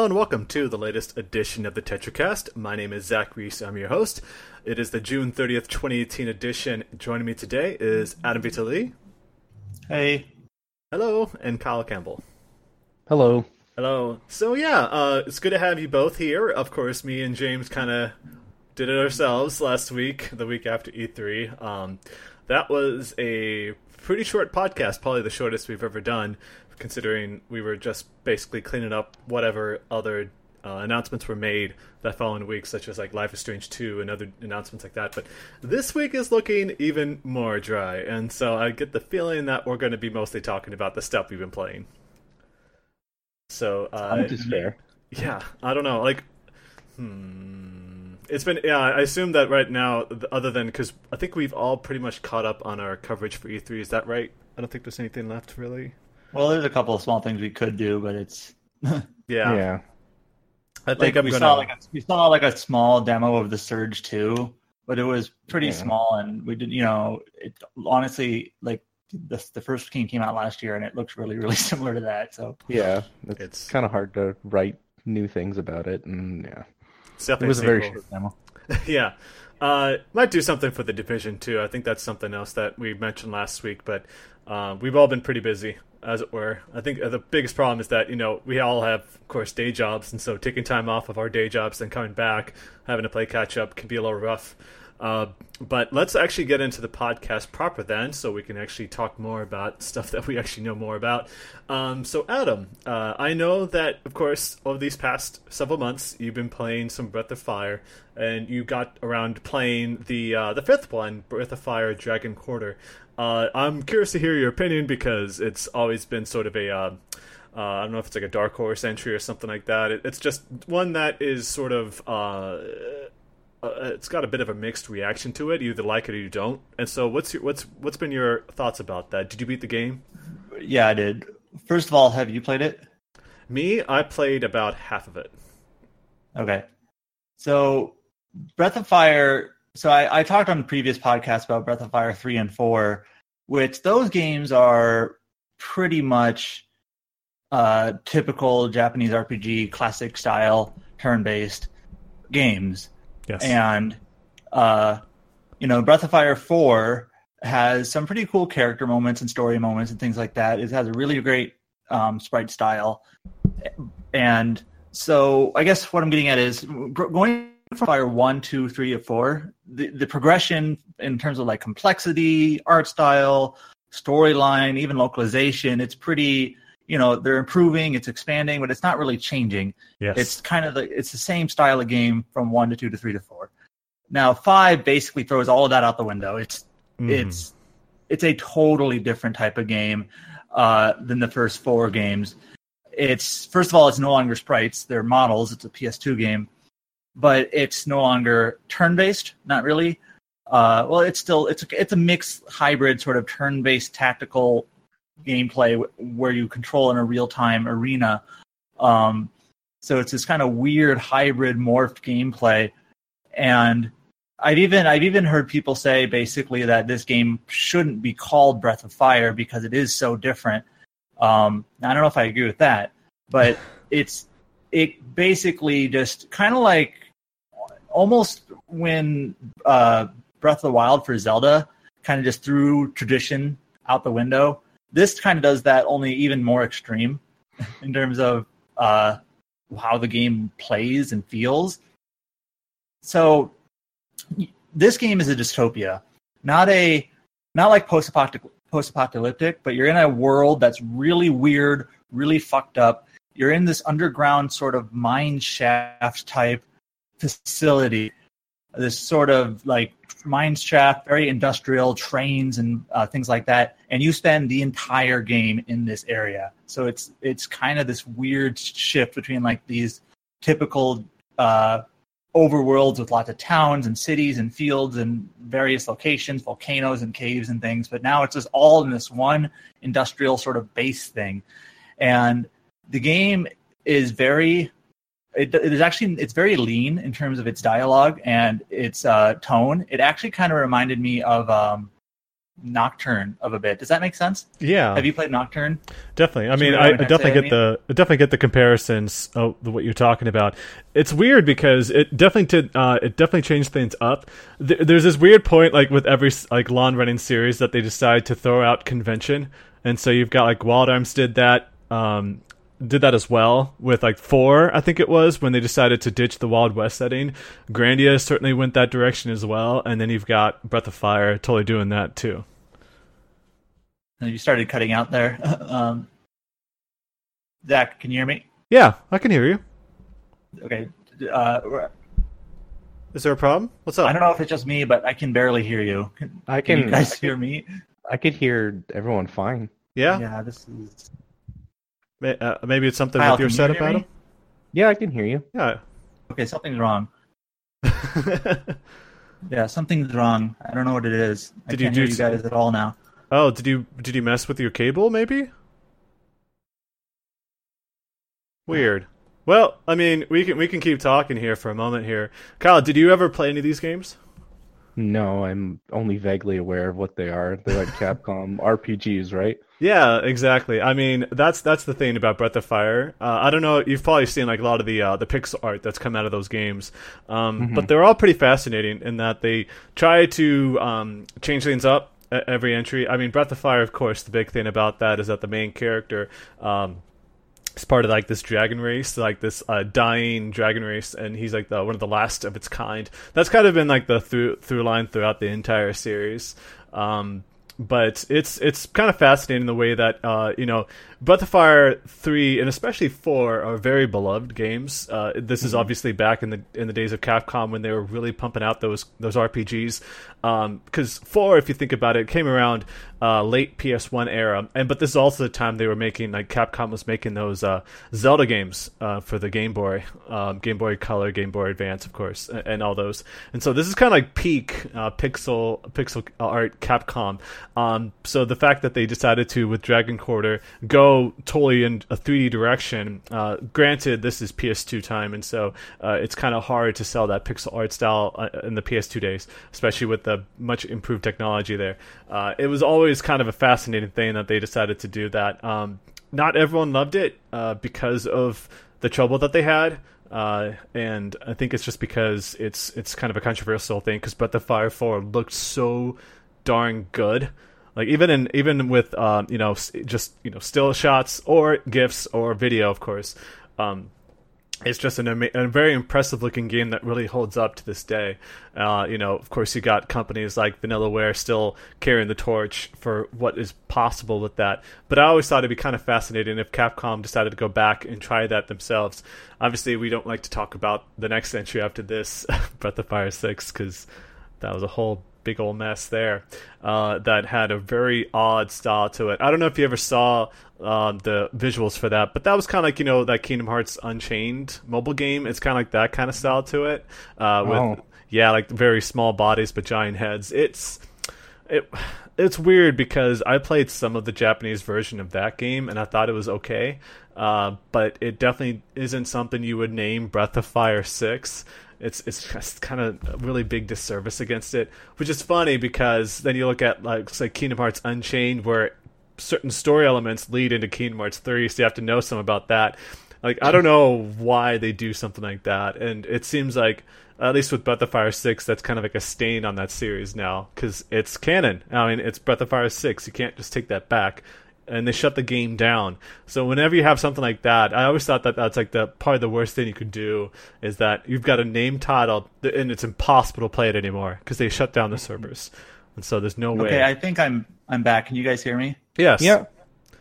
Hello and welcome to the latest edition of the TetraCast. My name is Zach Reese. I'm your host. It is the June 30th, 2018 edition. Joining me today is Adam Vitali. Hey. Hello, and Kyle Campbell. Hello. Hello. So yeah, uh, it's good to have you both here. Of course, me and James kind of did it ourselves last week, the week after E3. Um, that was a pretty short podcast, probably the shortest we've ever done considering we were just basically cleaning up whatever other uh, announcements were made that following week, such as like Life is Strange 2 and other announcements like that. But this week is looking even more dry, and so I get the feeling that we're going to be mostly talking about the stuff we've been playing. So, uh, is fair. Yeah, I don't know. Like, hmm, it's been. Yeah, I assume that right now, other than because I think we've all pretty much caught up on our coverage for E3. Is that right? I don't think there's anything left really. Well, there's a couple of small things we could do, but it's yeah. Yeah. I think like, I'm we gonna. saw like a, we saw like a small demo of the Surge 2, but it was pretty Yeah. small, and we didn't. you know it honestly like the the first game came out last year, and it looks really really similar to that. So Yeah. It's, It's- kind of hard to write new things about it, and yeah, it's it was a very sequel. short demo. yeah. Uh, might do something for the Division 2. I think that's something else that we mentioned last week, but uh, we've all been pretty busy, as it were. I think uh, the biggest problem is that you know we all have, of course, day jobs, and so taking time off of our day jobs and coming back, having to play catch up, can be a little rough. Uh, but let's actually get into the podcast proper then, so we can actually talk more about stuff that we actually know more about. Um, so, Adam, uh, I know that, of course, over these past several months, you've been playing some Breath of Fire, and you got around playing the uh, the fifth one, Breath of Fire Dragon Quarter. Uh, I'm curious to hear your opinion because it's always been sort of a uh, uh, I don't know if it's like a dark horse entry or something like that. It, it's just one that is sort of uh, uh, it's got a bit of a mixed reaction to it. You either like it or you don't. And so, what's your what's what's been your thoughts about that? Did you beat the game? yeah, I did. First of all, have you played it? Me, I played about half of it. Okay. So Breath of Fire. So I, I talked on the previous podcast about Breath of Fire 3 and 4, which those games are pretty much uh, typical Japanese RPG, classic style, turn based games. Yes. And, uh, you know, Breath of Fire 4 has some pretty cool character moments and story moments and things like that. It has a really great um, sprite style. And so I guess what I'm getting at is going from Fire 1, 2, 3, or 4, the, the progression in terms of like complexity, art style, storyline, even localization, it's pretty, you know, they're improving, it's expanding, but it's not really changing. yes. It's kind of the it's the same style of game from one to two to three to four. Now five basically throws all of that out the window. It's Mhm. it's it's a totally different type of game uh, than the first four games. It's first of all, it's no longer sprites; they're models. It's a PS2 game, but it's no longer turn-based. Not really. Uh, well, it's still it's a, it's a mixed hybrid sort of turn-based tactical gameplay where you control in a real-time arena. Um, so it's this kind of weird hybrid morphed gameplay, and I've even I've even heard people say basically that this game shouldn't be called Breath of Fire because it is so different. Um, I don't know if I agree with that, but it's it basically just kind of like almost when uh, Breath of the Wild for Zelda kind of just threw tradition out the window. This kind of does that, only even more extreme in terms of uh, how the game plays and feels. So this game is a dystopia, not a not like post-apocalyptic, post-apocalyptic, but you're in a world that's really weird, really fucked up. You're in this underground sort of mine shaft type facility, this sort of like mine shaft, very industrial trains and uh, things like that, and you spend the entire game in this area. So it's it's kind of this weird shift between like these typical uh, overworlds with lots of towns and cities and fields and various locations, volcanoes and caves and things. But now it's just all in this one industrial sort of base thing. And the game is very, it, is actually, it's very lean in terms of its dialogue and its uh, tone. It actually kind of reminded me of um, Nocturne of a bit. Does that make sense? Yeah, Have you played Nocturne? Definitely. I mean, I, I I definitely get the I definitely get the comparisons of what you're talking about. It's weird because it definitely did uh, it definitely changed things up. There's this weird point like with every like lawn running series that they decide to throw out convention, and so you've got like Wild Arms did that. Um, did that as well with like four, I think it was when they decided to ditch the Wild West setting. Grandia certainly went that direction as well, and then you've got Breath of Fire totally doing that too. You started cutting out there. um, Zach, can you hear me? Yeah, I can hear you. Okay. Uh, Is there a problem? What's up? I don't know if it's just me, but I can barely hear you. Can, I can can. you guys hear me? I could hear everyone fine. Yeah, Yeah, this is. May- uh, maybe it's something Kyle, with your can you setup, me? Adam. Yeah, I can hear you. Yeah. Okay, something's wrong. Yeah, something's wrong. I don't know what it is. I Did you can't do hear you guys at all now. oh, did you did you mess with your cable? Maybe. Weird. Well, I mean, we can we can keep talking here for a moment here. Kyle, did you ever play any of these games? No, I'm only vaguely aware of what they are. They're like Capcom RPGs, right? Yeah, exactly. I mean, that's that's the thing about Breath of Fire. Uh, I don't know. You've probably seen like a lot of the uh, the pixel art that's come out of those games, um, but they're all pretty fascinating in that they try to um, change things up at every entry. I mean, Breath of Fire, of course, the big thing about that is that the main character. Um, is part of like this dragon race, like this uh, dying dragon race, and he's like the one of the last of its kind. That's kind of been like the through through line throughout the entire series. Um, but it's it's kind of fascinating the way that uh, you know Breath of Fire three and especially four are very beloved games. Uh, this is obviously back in the in the days of Capcom when they were really pumping out those those RPGs. Because four, if you think about it, came around uh, late PS1 era, and but this is also the time they were making like Capcom was making those uh, Zelda games uh, for the Game Boy, um, Game Boy Color, Game Boy Advance, of course, and, and all those. And so this is kind of like peak uh, pixel pixel art Capcom. Um, so the fact that they decided to with Dragon Quarter go totally in a 3D direction. Uh, granted, this is PS2 time, and so uh, it's kind of hard to sell that pixel art style in the PS2 days, especially with the much improved technology there. Uh, it was always kind of a fascinating thing that they decided to do that. Um, not everyone loved it uh, because of the trouble that they had. Uh, and I think it's just because it's it's kind of a controversial thing because Breath of Fire 4 looked so darn good. Like even in even with um, you know just you know still shots or gifs or video, of course. Um, it's just an ama- a very impressive looking game that really holds up to this day. Uh, you know, of course, you got companies like Vanillaware still carrying the torch for what is possible with that. But I always thought it'd be kind of fascinating if Capcom decided to go back and try that themselves. Obviously, we don't like to talk about the next entry after this, Breath of Fire Six, because that was a whole big old mess there uh, that had a very odd style to it. I don't know if you ever saw um, the visuals for that, but that was kind of like you know that Kingdom Hearts Unchained mobile game. It's kind of like that kind of style to it. Uh, with Oh. yeah, like very small bodies but giant heads. It's it it's weird because I played some of the Japanese version of that game and I thought it was okay, uh, but it definitely isn't something you would name Breath of Fire Six. It's it's just kind of a really big disservice against it, which is funny because then you look at like say Kingdom Hearts Unchained, where certain story elements lead into Kingdom Hearts Three, so you have to know some about that. Like I don't know why they do something like that, and it seems like at least with Breath of Fire Six, that's kind of like a stain on that series now because it's canon. I mean, it's Breath of Fire Six. You can't just take that back. And they shut the game down. So whenever you have something like that, I always thought that that's like the probably the worst thing you could do is that you've got a name title and it's impossible to play it anymore because they shut down the servers, and so there's no way. Okay, I think I'm I'm back. Can you guys hear me? yes. Yeah.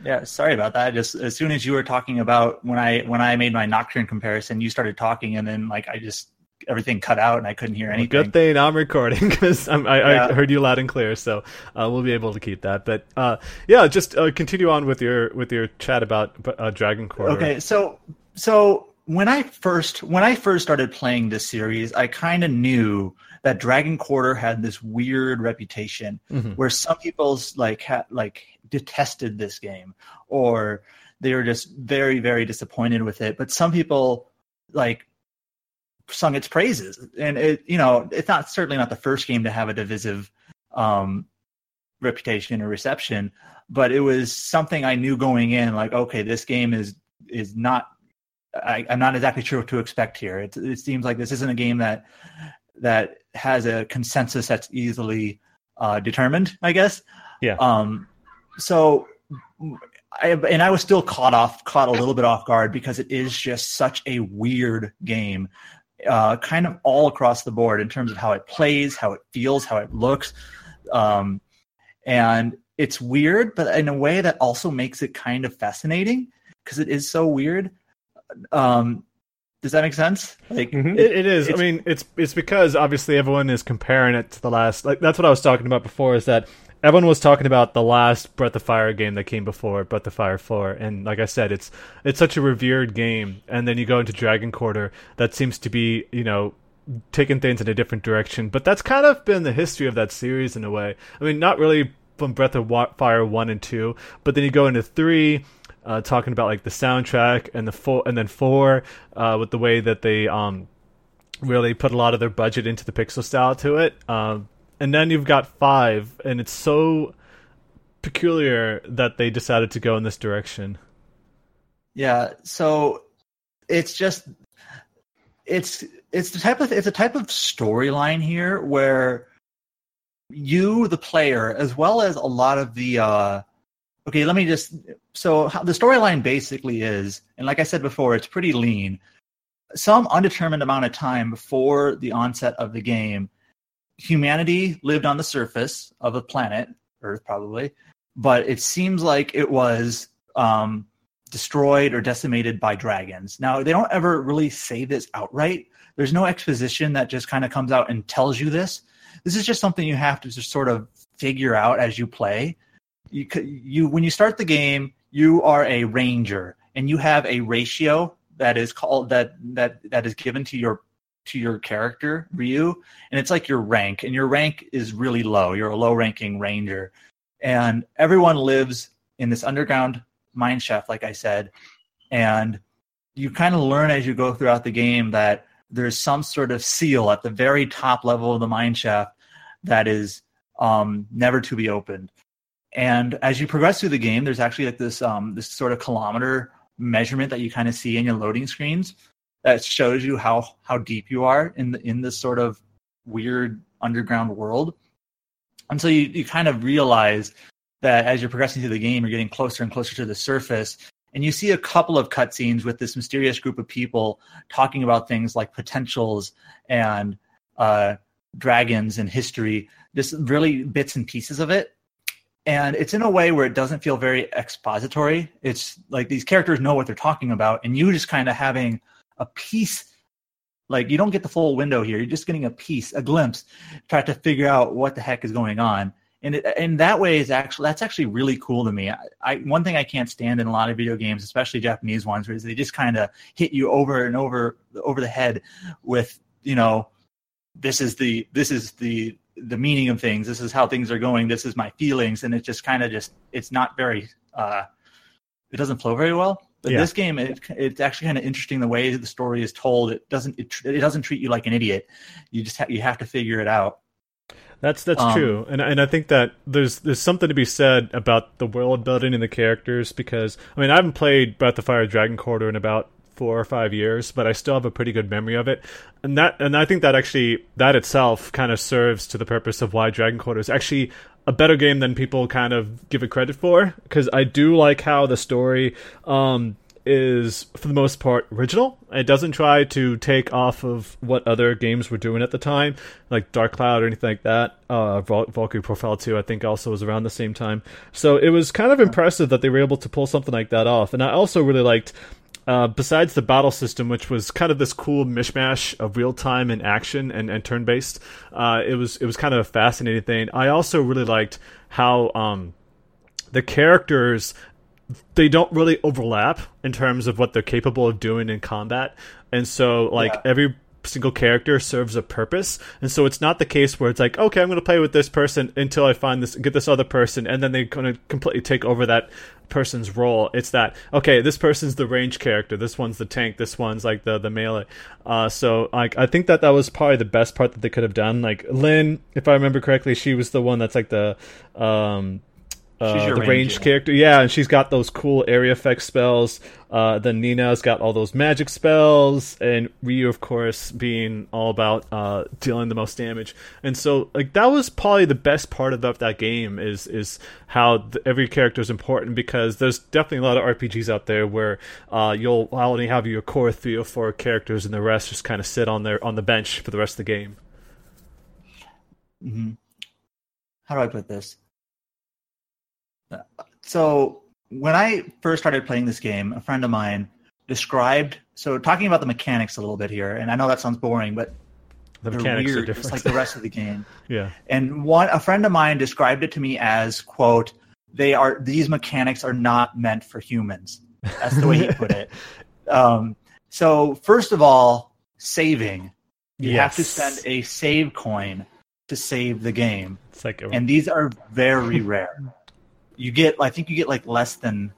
Yeah, sorry about that. Just as soon as you were talking about when I when I made my nocturne comparison, you started talking, and then like I just everything cut out and I couldn't hear Well, anything. good thing I'm recording because I, I heard you loud and clear, so uh, we'll be able to keep that. But uh, yeah, just uh, continue on with your with your chat about uh, Dragon Quarter. Okay, so so when I first when I first started playing this series, I kind of knew that Dragon Quarter had this weird reputation Mhm. where some people's like ha- like detested this game or they were just very very disappointed with it, but some people like sung its praises and it you know it's not certainly not the first game to have a divisive um reputation or reception, but it was something I knew going in. Like, okay, this game is is not. I, am not exactly sure what to expect here. It, it seems like this isn't a game that that has a consensus that's easily uh, determined. I guess. Yeah. Um. So I, and I was still caught off, caught a little bit off guard because it is just such a weird game, uh, kind of all across the board in terms of how it plays, how it feels, how it looks, um, and it's weird, but in a way that also makes it kind of fascinating because it is so weird. Um, does that make sense? Like mm-hmm. it, it is. I mean, it's it's because obviously everyone is comparing it to the last. Like that's what I was talking about before. Is that everyone was talking about the last Breath of Fire game that came before Breath of Fire 4 and like I said it's it's such a revered game and then you go into Dragon Quarter that seems to be you know taking things in a different direction but that's kind of been the history of that series in a way. I mean not really from Breath of Fire 1 and 2 but then you go into 3 uh, talking about like the soundtrack and the four and then 4 uh, with the way that they um really put a lot of their budget into the pixel style to it. Um, and then you've got five, and it's so peculiar that they decided to go in this direction. Yeah, so it's just it's it's the type of it's a type of storyline here where you the player as well as a lot of the uh okay let me just so the storyline basically is and like i said before it's pretty lean some undetermined amount of time before the onset of the game humanity lived on the surface of a planet, Earth probably, but it seems like it was um, destroyed or decimated by dragons. Now, they don't ever really say this outright. There's no exposition that just kind of comes out and tells you this. This is just something you have to just sort of figure out as you play. You, you when you start the game, you are a ranger and you have a ratio that is called that that that is given to your to your character, Ryu, and it's like your rank, and your rank is really low. You're a low ranking ranger. And everyone lives in this underground mine shaft, like I said. And you kind of learn as you go throughout the game that there's some sort of seal at the very top level of the mine shaft that is um, never to be opened. And as you progress through the game, there's actually like this um, this sort of kilometer measurement that you kind of see in your loading screens that shows you how how deep you are in the in this sort of weird underground world. And so you, you kind of realize that as you're progressing through the game, you're getting closer and closer to the surface. And you see a couple of cutscenes with this mysterious group of people talking about things like potentials and uh, dragons and history, just really bits and pieces of it. And it's in a way where it doesn't feel very expository. It's like these characters know what they're talking about, and you just kind of having a piece like you don't get the full window here. You're just getting a piece a glimpse try to figure out what the heck is going on. And it, and that way is actually that's actually really cool to me. I, I, one thing i can't stand in a lot of video games especially japanese ones is they just kind of hit you over and over over the head with you know this is the this is the the meaning of things. This is how things are going. This is my feelings. And it just kind of just it's not very uh it doesn't flow very well but yeah. this game, it, it's actually kind of interesting the way the story is told. It doesn't it, it doesn't treat you like an idiot. You just ha- you have to figure it out. That's that's um, true, and and I think that there's there's something to be said about the world building and the characters because I mean I haven't played Breath of Fire Dragon Quarter in about four or five years, but I still have a pretty good memory of it, and that and I think that actually that itself kind of serves to the purpose of why Dragon Quarter is actually a better game than people kind of give it credit for because I do like how the story um, is for the most part original. It doesn't try to take off of what other games were doing at the time, like Dark Cloud or anything like that. Uh, Valkyrie Profile 2, I think, also was around the same time. So it was kind of impressive that they were able to pull something like that off. And I also really liked uh, besides the battle system, which was kind of this cool mishmash of real time and action and, and turn based, uh, it was it was kind of a fascinating thing. I also really liked how um, the characters they don't really overlap in terms of what they're capable of doing in combat, and so like yeah. every single character serves a purpose, and so it's not the case where it's like, okay, I'm going to play with this person until I find this, get this other person, and then they're going to completely take over that person's role. It's that okay, this person's the range character, this one's the tank, this one's like the the melee. Uh, so like I think that that was probably the best part that they could have done. Like Lin, if I remember correctly, she was the one that's like the um uh, the range, range character. Yeah, and she's got those cool area effect spells. Uh, then Nina's got all those magic spells, and Ryu, of course, being all about uh, dealing the most damage. And so, like that was probably the best part about that game is is how the, every character is important because there's definitely a lot of RPGs out there where uh, you'll only have your core three or four characters, and the rest just kind of sit on their on the bench for the rest of the game. Mm-hmm. How do I put this? So when I first started playing this game, a friend of mine described. So talking about the mechanics a little bit here, and I know that sounds boring, but the mechanics weird, are different. It's like the rest of the game. yeah. And one, a friend of mine described it to me as quote, "They are these mechanics are not meant for humans." That's the way he put it. Um, so first of all, saving. You yes. have to spend a save coin to save the game. It's like a... and these are very rare you get I think you get like less than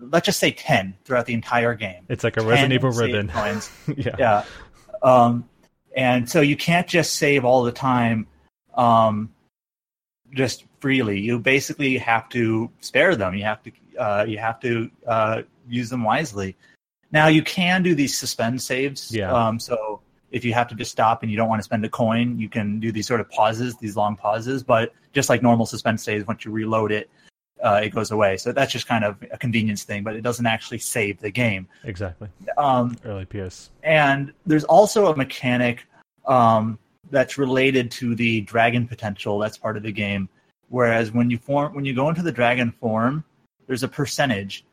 let's just say 10 throughout the entire game. It's like a Resident Evil ribbon. Coins. yeah. Yeah. Um, and so you can't just save all the time um, just freely. You basically have to spare them. You have to uh, you have to uh, use them wisely. Now you can do these suspend saves. Yeah. Um, so if you have to just stop and you don't want to spend a coin, you can do these sort of pauses, these long pauses. But just like normal suspend saves, once you reload it, uh, it goes away. So that's just kind of a convenience thing, but it doesn't actually save the game. Exactly. Um, Early PS. And there's also a mechanic um, that's related to the dragon potential. That's part of the game. Whereas when you form, when you go into the dragon form, there's a percentage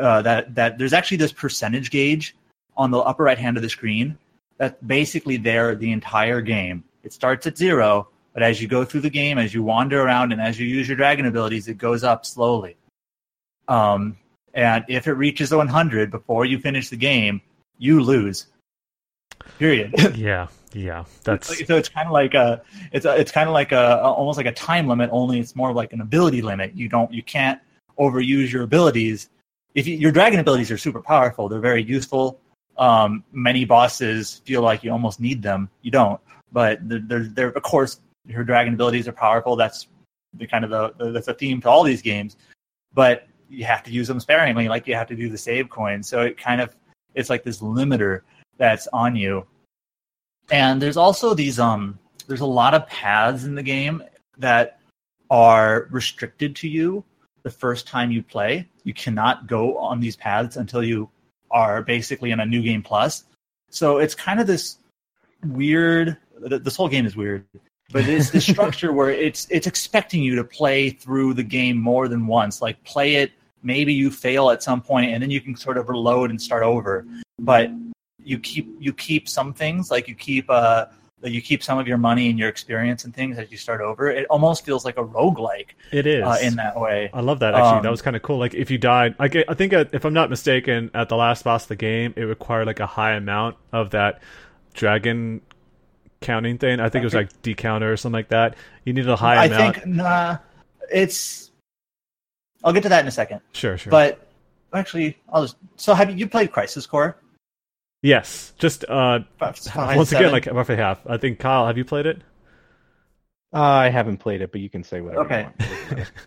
uh, that that there's actually this percentage gauge on the upper right hand of the screen that's basically there the entire game. It starts at zero, but as you go through the game, as you wander around, and as you use your dragon abilities, it goes up slowly. Um, and if it reaches 100 before you finish the game, you lose. Period. yeah, yeah. That's so. It's kind of like a. It's a, It's kind of like a almost like a time limit. Only it's more like an ability limit. You don't. You can't overuse your abilities. If you, your dragon abilities are super powerful, they're very useful. Um, many bosses feel like you almost need them. You don't, but they're, they're, they're of course her dragon abilities are powerful. That's the kind of the, that's a theme to all these games, but you have to use them sparingly, like you have to do the save coin. So it kind of it's like this limiter that's on you. And there's also these um there's a lot of paths in the game that are restricted to you the first time you play. You cannot go on these paths until you are basically in a new game plus. So it's kind of this weird this whole game is weird but it's the structure where it's it's expecting you to play through the game more than once. Like play it maybe you fail at some point and then you can sort of reload and start over. But you keep you keep some things like you keep uh you keep some of your money and your experience and things as you start over. It almost feels like a roguelike it is. uh, in that way. I love that actually. Um, that was kind of cool. Like if you died I, I think if i'm not mistaken at the last boss of the game it required like a high amount of that dragon counting thing. I think it was like D-Counter or something like that. You needed a high I amount. I think nah, it's. I'll get to that in a second. Sure, sure. But actually, I'll just. So have you, you played Crisis Core? Yes, just uh, five, once seven. again, like roughly half. I think Kyle, have you played it? Uh, I haven't played it, but you can say whatever. Okay.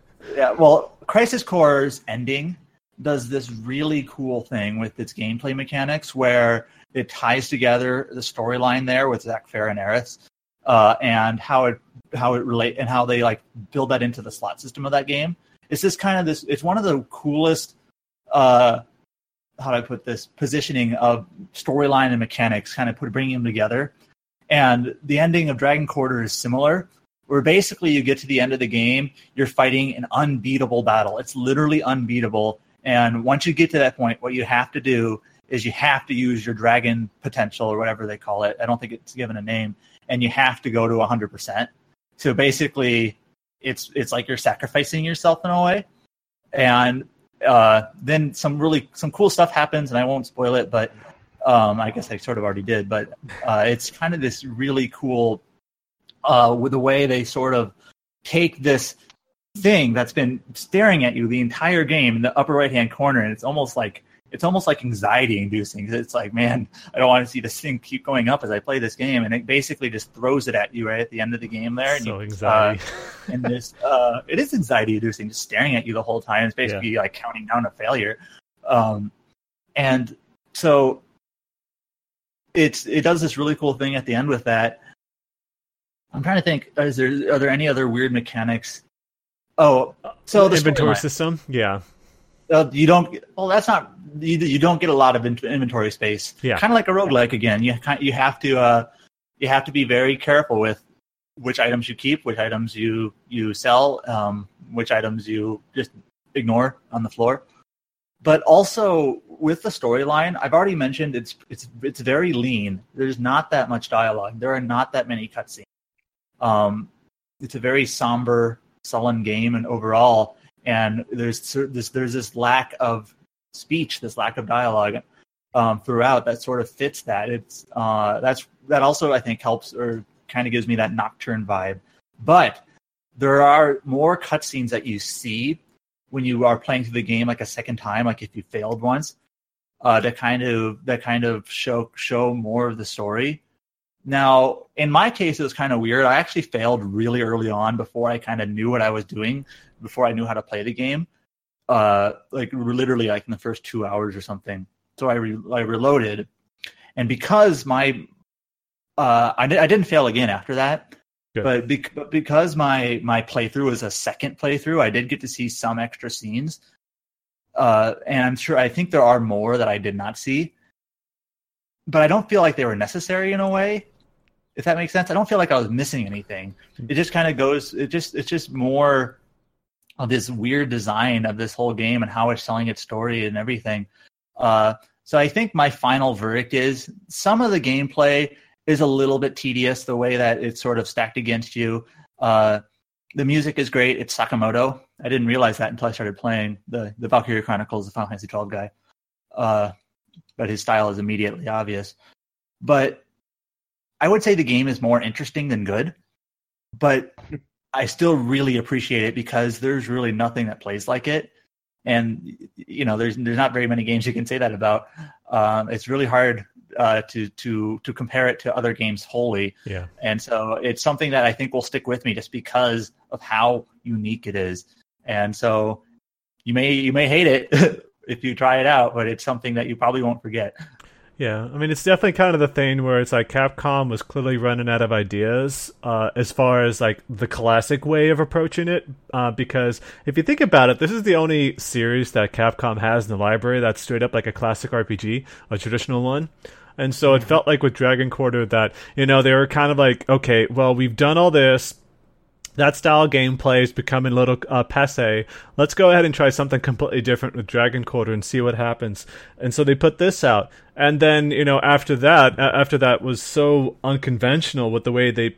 yeah, well, Crisis Core's ending does this really cool thing with its gameplay mechanics where it ties together the storyline there with Zack Aerith, uh, and how it how it relate and how they like build that into the slot system of that game. It's this kind of this. It's one of the coolest. Uh, how do I put this positioning of storyline and mechanics, kind of put bringing them together. And the ending of Dragon Quarter is similar, where basically you get to the end of the game, you're fighting an unbeatable battle. It's literally unbeatable. And once you get to that point, what you have to do is you have to use your dragon potential or whatever they call it. I don't think it's given a name, and you have to go to 100%. So basically, it's it's like you're sacrificing yourself in a way, and uh, then some really some cool stuff happens, and I won't spoil it, but Um, I guess I sort of already did, but uh, it's kind of this really cool uh, with the way they sort of take this thing that's been staring at you the entire game in the upper right hand corner, and it's almost like it's almost like anxiety inducing. It's like, man, I don't want to see this thing keep going up as I play this game, and it basically just throws it at you right at the end of the game there. And So you, anxiety. Uh, and this, uh, it is anxiety inducing, just staring at you the whole time. It's basically like counting down a failure. Um, and so it's it does this really cool thing at the end with that. I'm trying to think. Is there are there any other weird mechanics? Oh, so the inventory system. Yeah. Uh, you don't. get- Well, that's not. You, you don't get a lot of in- inventory space. Yeah. Kind of like a roguelike again. You kind you have to uh, you have to be very careful with which items you keep, which items you you sell, um, which items you just ignore on the floor. But also with the storyline, I've already mentioned it's it's it's very lean. There's not that much dialogue. There are not that many cutscenes. Um, it's a very somber, sullen game, and overall, and there's this there's this lack of speech, this lack of dialogue um, throughout that sort of fits that. It's uh, that's that also I think helps or kind of gives me that nocturne vibe. But there are more cutscenes that you see when you are playing through the game like a second time, like if you failed once, uh, that kind of that kind of show show more of the story. Now, in my case, it was kind of weird. I actually failed really early on before I kind of knew what I was doing, before I knew how to play the game. Uh, like literally, like in the first two hours or something. So I re- I reloaded, and because my uh, I, di- I didn't fail again after that. Good. But, bec- but because my my playthrough was a second playthrough, I did get to see some extra scenes, uh, and I'm sure I think there are more that I did not see. But I don't feel like they were necessary in a way, if that makes sense. I don't feel like I was missing anything. It just kind of goes. It just it's just more of this weird design of this whole game and how it's telling its story and everything. Uh, so I think my final verdict is some of the gameplay is a little bit tedious the way that it's sort of stacked against you. Uh, the music is great. It's Sakimoto. I didn't realize that until I started playing the the Valkyria Chronicles, the Final Fantasy twelve guy. Uh, but his style is immediately obvious. But I would say the game is more interesting than good. But I still really appreciate it because there's really nothing that plays like it. And you know, there's there's not very many games you can say that about. Um, it's really hard uh, to to to compare it to other games wholly. Yeah. And so it's something that I think will stick with me just because of how unique it is. And so you may you may hate it if you try it out, but it's something that you probably won't forget. Yeah, I mean, it's definitely kind of the thing where it's like Capcom was clearly running out of ideas uh, as far as like the classic way of approaching it. Uh, because if you think about it, this is the only series that Capcom has in the library that's straight up like a classic RPG, a traditional one. And so it felt like with Dragon Quarter that, you know, they were kind of like, okay, well, we've done all this that style gameplay is becoming a little uh, passe. Let's go ahead and try something completely different with Dragon Quarter and see what happens. And so they put this out, and then you know after that, after that was so unconventional with the way they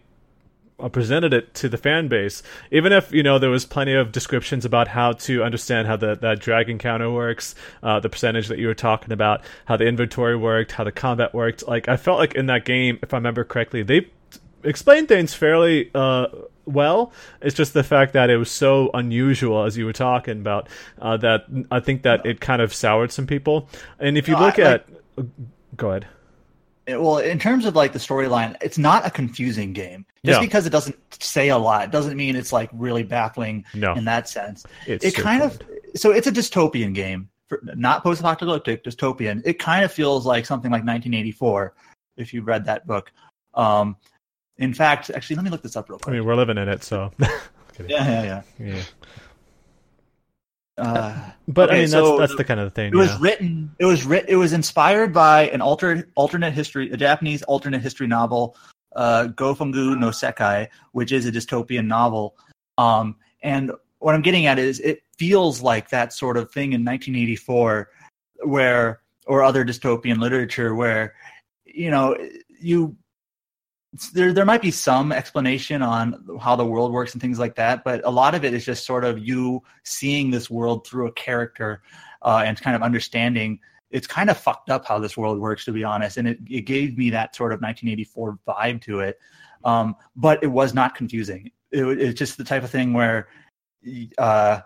uh, presented it to the fan base. Even if you know there was plenty of descriptions about how to understand how the that dragon counter works, uh, the percentage that you were talking about, how the inventory worked, how the combat worked. Like I felt like in that game, if I remember correctly, they explained things fairly uh, well. It's just the fact that it was so unusual, as you were talking about, uh, that I think that it kind of soured some people. And if you No, look I- at, go ahead. Well, in terms of like the storyline, it's not a confusing game. Just No. because it doesn't say a lot doesn't mean it's like really baffling No. in that sense. It's it kind of so it's a dystopian game, for, not post-apocalyptic, dystopian. It kind of feels like something like 1984, if you've read that book. Um, in fact, actually, let me look this up real quick. I mean, we're living in it, so. yeah, yeah, yeah. yeah. Uh, But I mean, that's so that's the- the kind of thing. It was yeah. written. It was writ. It was inspired by an alter, alternate history, a Japanese alternate history novel, uh, Gofungo no Sekai, which is a dystopian novel. Um, and what I'm getting at is, it feels like that sort of thing in 1984, where or other dystopian literature, where you know you there there might be some explanation on how the world works and things like that, but a lot of it is just sort of you seeing this world through a character uh, and kind of understanding it's kind of fucked up how this world works, to be honest. And it, it gave me that sort of 1984 vibe to it. Um, but it was not confusing. It, it's just the type of thing where uh,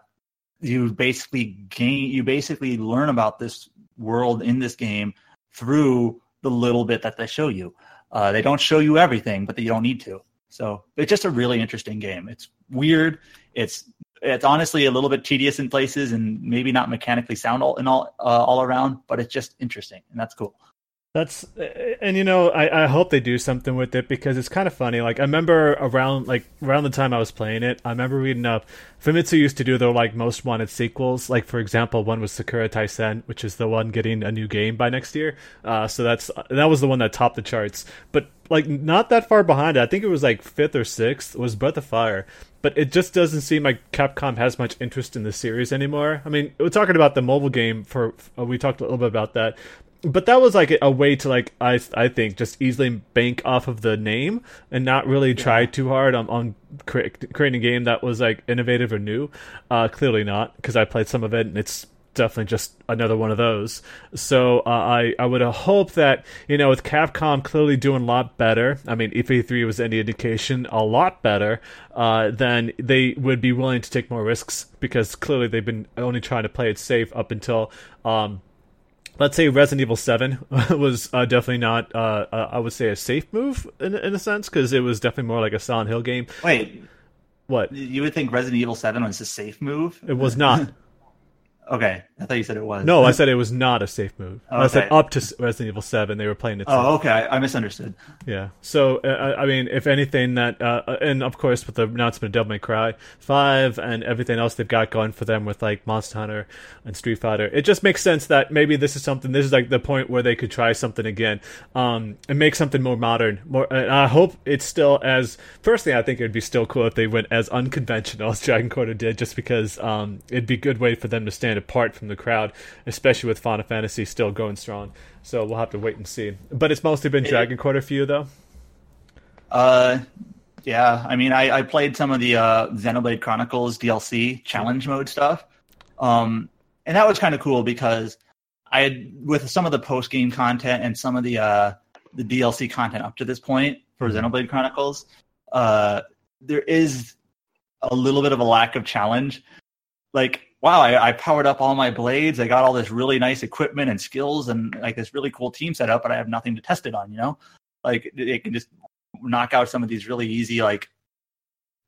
you basically gain, you basically learn about this world in this game through the little bit that they show you. Uh, they don't show you everything, but you don't need to. So it's just a really interesting game. It's weird. It's it's honestly a little bit tedious in places and maybe not mechanically sound all and all uh, all around, but it's just interesting and that's cool. That's and you know I, I hope they do something with it because it's kind of funny. Like I remember around like around the time I was playing it, I remember reading up. Famitsu used to do their like most wanted sequels. Like for example, one was Sakura Taisen, which is the one getting a new game by next year. Uh, so that's that was the one that topped the charts. But like not that far behind it, I think it was like fifth or sixth was Breath of Fire. But it just doesn't seem like Capcom has much interest in the series anymore. I mean, we're talking about the mobile game for. We talked a little bit about that, but that was like a way to like I I think just easily bank off of the name and not really try yeah. too hard on on cre- creating a game that was like innovative or new. Uh, clearly not because I played some of it and it's definitely just another one of those. So uh, I I would hope that you know with Capcom clearly doing a lot better. I mean, if E3 was any indication, a lot better. Uh, then they would be willing to take more risks because clearly they've been only trying to play it safe up until um, let's say Resident Evil Seven was uh, definitely not, uh, uh, I would say, a safe move in, in a sense because it was definitely more like a Silent Hill game. Wait, what? You would think Resident Evil Seven was a safe move? It was not. Okay, I thought you said it was. No, I said it was not a safe move. Okay. I said up to Resident Evil Seven, they were playing it. Oh, okay, I, I misunderstood. Yeah. So uh, I mean, if anything, that uh, uh, and of course with the announcement of Devil May Cry Five and everything else they've got going for them with like Monster Hunter and Street Fighter, it just makes sense that maybe this is something. This is like the point where they could try something again, um, and make something more modern. More. And I hope it's still as. Personally, I think it'd be still cool if they went as unconventional as Dragon Quarter did, just because um, it'd be a good way for them to stand stand apart from the crowd, especially with Final Fantasy still going strong. So we'll have to wait and see. But it's mostly been Dragon Quarter for you, though. Uh, yeah. I mean, I, I played some of the uh, Xenoblade Chronicles DLC challenge mode stuff, um, and that was kind of cool because I had with some of the post game content and some of the uh, the DLC content up to this point for mm-hmm. Xenoblade Chronicles. Uh, there is a little bit of a lack of challenge. Like wow, I, I, powered up all my blades. I got all this really nice equipment and skills and like this really cool team set up, but I have nothing to test it on, you know? Like it can just knock out some of these really easy, like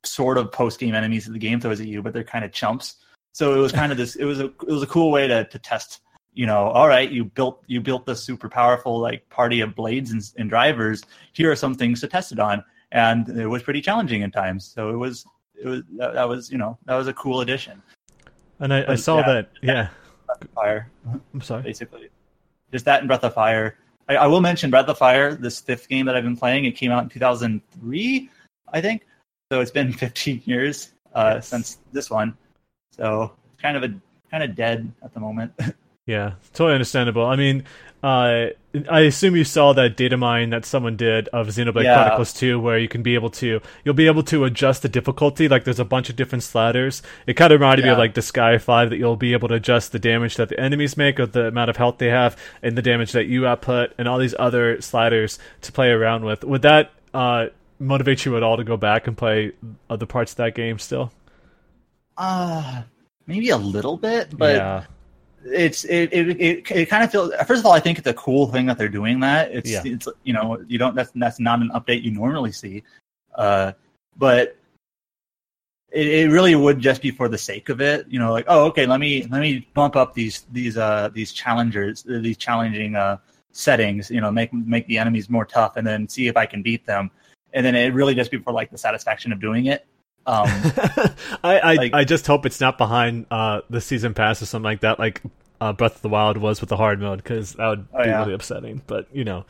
sort of post game enemies that the game throws at you, but they're kind of chumps. So it was kind of this it was a it was a cool way to to test, you know, all right, you built you built this super powerful like party of blades and, and drivers. Here are some things to test it on. And it was pretty challenging at times. So it was it was that, that was, you know, that was a cool addition. And I, I saw yeah, that. Yeah. Fire. I'm sorry. Basically, just that and Breath of Fire. I, I, will mention Breath of Fire, this fifth game that I've been playing. It came out in 2003, I think. So it's been 15 years uh, yes. since this one. So kind of a kind of dead at the moment. yeah, totally understandable. I mean, uh, I assume you saw that data mine that someone did of Xenoblade yeah. Chronicles 2, where you can be able to you'll be able to adjust the difficulty. Like there's a bunch of different sliders. It kind of reminded yeah. me of like the Sky 5 that you'll be able to adjust the damage that the enemies make, or the amount of health they have, and the damage that you output, and all these other sliders to play around with. Would that uh, motivate you at all to go back and play other parts of that game still? Uh maybe a little bit, but. Yeah it's it, it it, it kind of feels first of all i think it's a cool thing that they're doing that. It's yeah. it's you know you don't that's that's not an update you normally see. Uh but it, it really would just be for the sake of it you know like oh okay let me let me bump up these these uh these challengers these challenging uh settings you know make make the enemies more tough and then see if i can beat them. And then it really just be for like the satisfaction of doing it um, I I, like, I, just hope it's not behind uh, the season pass or something like that, like uh, Breath of the Wild was with the hard mode, because that would oh, be yeah. really upsetting. But you know,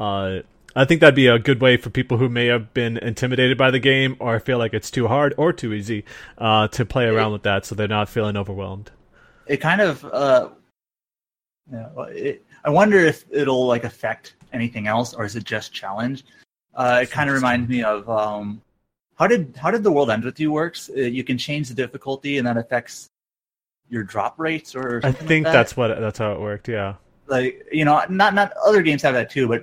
uh, I think that'd be a good way for people who may have been intimidated by the game or feel like it's too hard or too easy uh, to play around it, with that, so they're not feeling overwhelmed. It kind of, uh, yeah, it, I wonder if it'll like affect anything else, or is it just challenge? Uh, it kind of reminds me of um, how did how did the world end with you works? Uh, you can change the difficulty, and that affects your drop rates, or I think like that? that's what that's how it worked. Yeah. like you know, not not other games have that too, but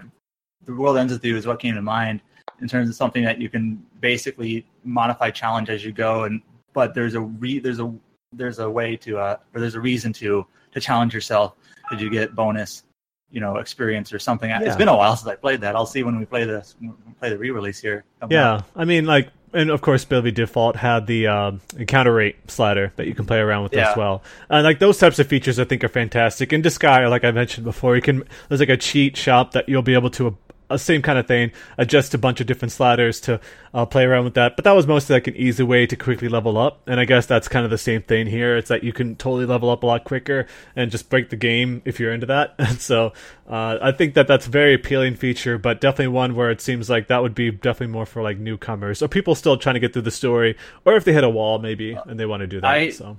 the world ends with you is what came to mind in terms of something that you can basically modify challenge as you go, and but there's a re, there's a there's a way to uh, or there's a reason to to challenge yourself. Did you get bonus, you know, experience or something? Yeah. It's been a while since I played that. I'll see when we play this when we play the re-release here. Yeah, I mean, like, and of course, Bravely Default had the um, encounter rate slider that you can play around with Yeah. as well. And like those types of features, I think are fantastic. In Disgaea, like I mentioned before, you can there's like a cheat shop that you'll be able to. A same kind of thing, adjust a bunch of different sliders to uh, play around with that. But that was mostly like an easy way to quickly level up, and I guess that's kind of the same thing here. It's that you can totally level up a lot quicker and just break the game if you're into that. And so uh, I think that that's a very appealing feature, but definitely one where it seems like that would be definitely more for like newcomers or people still trying to get through the story, or if they hit a wall maybe and they want to do that. I- so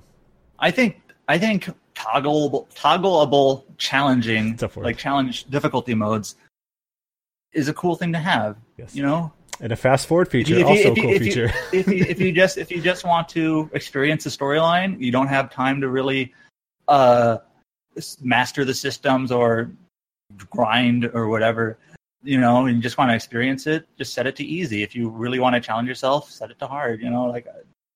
I think I think toggle toggleable challenging It's a word. like challenge difficulty modes is a cool thing to have. yes, You know, and a fast forward feature If you- also if a cool if you- feature. if you, if you just if you just want to experience the storyline, you don't have time to really uh, master the systems or grind or whatever. You know, and you just want to experience it. Just set it to easy. If you really want to challenge yourself, set it to hard. You know, like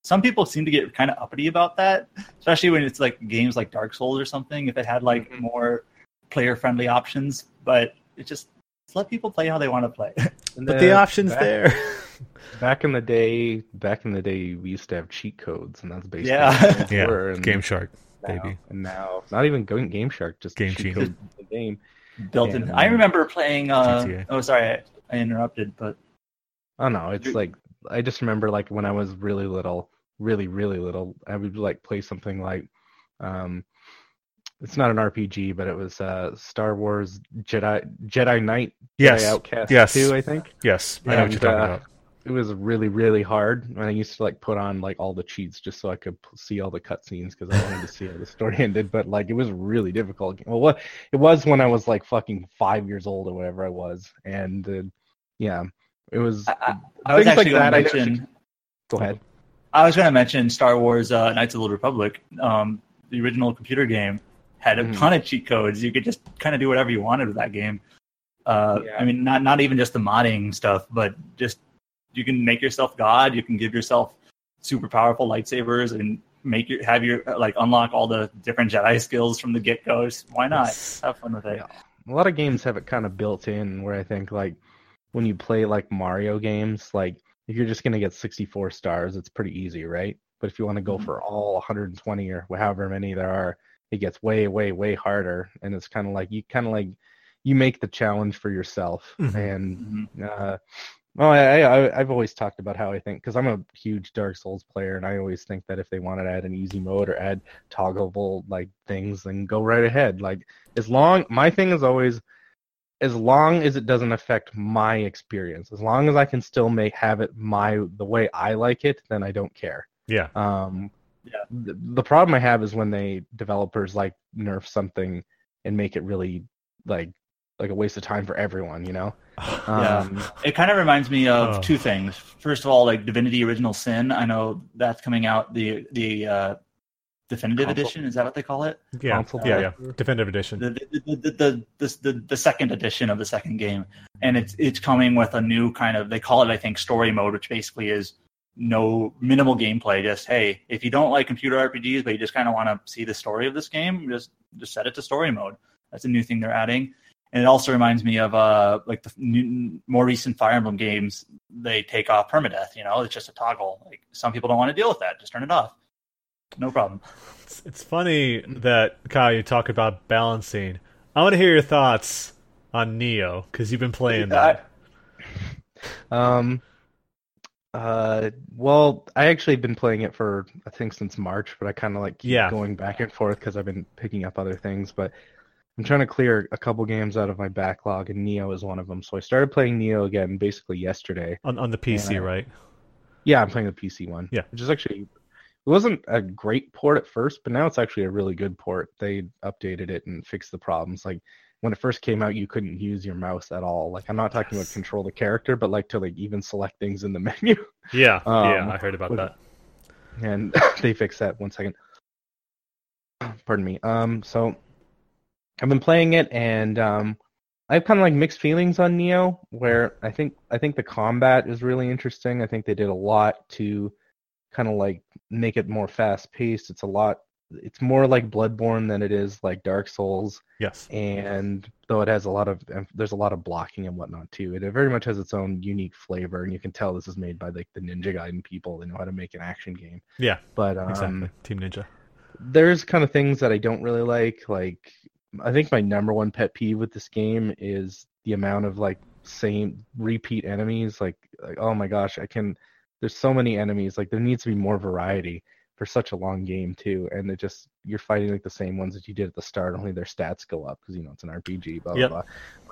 some people seem to get kind of uppity about that, especially when it's like games like Dark Souls or something. If it had like Mhm. more player friendly options, but it just just let people play how they want to play. And but the then option's back, there. Back in the day, back in the day, we used to have cheat codes, and that's basically Yeah. what yeah, were, and Game Shark, now- baby. And now, not even going Game Shark, just Game cheat Cheat. codes the game. built in. I remember playing. Uh, GTA. oh, sorry, I, I interrupted, but Oh no, it's like I just remember like when I was really little, really really little, I would like play something like, um, it's not an RPG, but it was uh Star Wars Jedi Jedi Knight Yes, Jedi Outcast yes. 2, I think. yes, I know what you're talking uh, about. It was really really hard, and I used to like put on like all the cheats just so I could p- see all the cutscenes because I wanted to see how the story ended. But like it was really difficult. Well, what it was when I was like fucking five years old or whatever I was, and uh, yeah, it was. I, I, I was things actually like going to that, I mention. Go ahead. I was going to mention Star Wars: uh, Knights of the Old Republic. Um, the original computer game had a Mhm. ton of cheat codes. You could just kind of do whatever you wanted with that game. Uh, Yeah. I mean, not not even just the modding stuff, but just you can make yourself God. You can give yourself super powerful lightsabers and make your have your like unlock all the different Jedi skills from the get go. Why not? Yes. Have fun with it. Yeah. a lot of games have it kind of built in where I think like when you play like Mario games, like if you're just gonna get 64 stars, it's pretty easy, right? But if you want to go Mhm. for all 120 or however many there are, it gets way, way, way harder, and it's kind of like you kind of like you make the challenge for yourself, Mhm. and Mhm. uh, well, I, I I've always talked about how I think because I'm a huge Dark Souls player, and I always think that if they wanted to add an easy mode or add toggleable like things, then go right ahead. Like as long my thing is always as long as it doesn't affect my experience, as long as I can still make have it my the way I like it, then I don't care. Yeah, Um, Yeah. The, the problem I have is when they developers like nerf something and make it really like like a waste of time for everyone, you know. Yeah. Um, It kind of reminds me of Oh. two things. First of all, like Divinity Original Sin. I know that's coming out the the uh, definitive Console. edition. Is that what they call it? yeah, console yeah, yeah. Definitive edition. The the, the, the, the, the, the the second edition of the second game, and it's it's coming with a new kind of they call it I think story mode, which basically is no minimal gameplay. Just hey, if you don't like computer RPGs, but you just kind of want to see the story of this game, just just set it to story mode. That's a new thing they're adding. And it also reminds me of uh like the new, more recent Fire Emblem games. They take off permadeath. You know, it's just a toggle. Like some people don't want to deal with that. Just turn it off. No problem. It's, it's funny that Kyle, you talk about balancing. I want to hear your thoughts on Nioh because you've been playing that. Um. Uh. Well, I actually been playing it for I think since March, but I kind of like keep Yeah. going back and forth because I've been picking up other things. But I'm trying to clear a couple games out of my backlog, and Nioh is one of them. So I started playing Nioh again basically yesterday. on on the PC, Yeah. right? Yeah, I'm playing the PC one. Yeah. which is actually it wasn't a great port at first, but now it's actually a really good port. They updated it and fixed the problems. Like when it first came out, you couldn't use your mouse at all. Like I'm not talking Yes. about control the character, but like to like even select things in the menu. Yeah, Um, yeah, I heard about with- that. and they fixed that. One second. Pardon me. Um, so I've been playing it, and um, I have kind of like mixed feelings on Nioh. Where I think I think the combat is really interesting. I think they did a lot to kind of like make it more fast paced. It's a lot. It's more like Bloodborne than it is like Dark Souls. Yes. And though it has a lot of, there's a lot of blocking and whatnot too. It very much has its own unique flavor, and you can tell this is made by like the Ninja Gaiden people. They know how to make an action game. Yeah. But um, exactly. Team Ninja. There's kind of things that I don't really like. Like, I think my number one pet peeve with this game is the amount of like same repeat enemies. Like, like oh my gosh, I can. There's so many enemies. Like, there needs to be more variety for such a long game too, and it just you're fighting like the same ones that you did at the start, only their stats go up because you know it's an RPG. Blah Yep. blah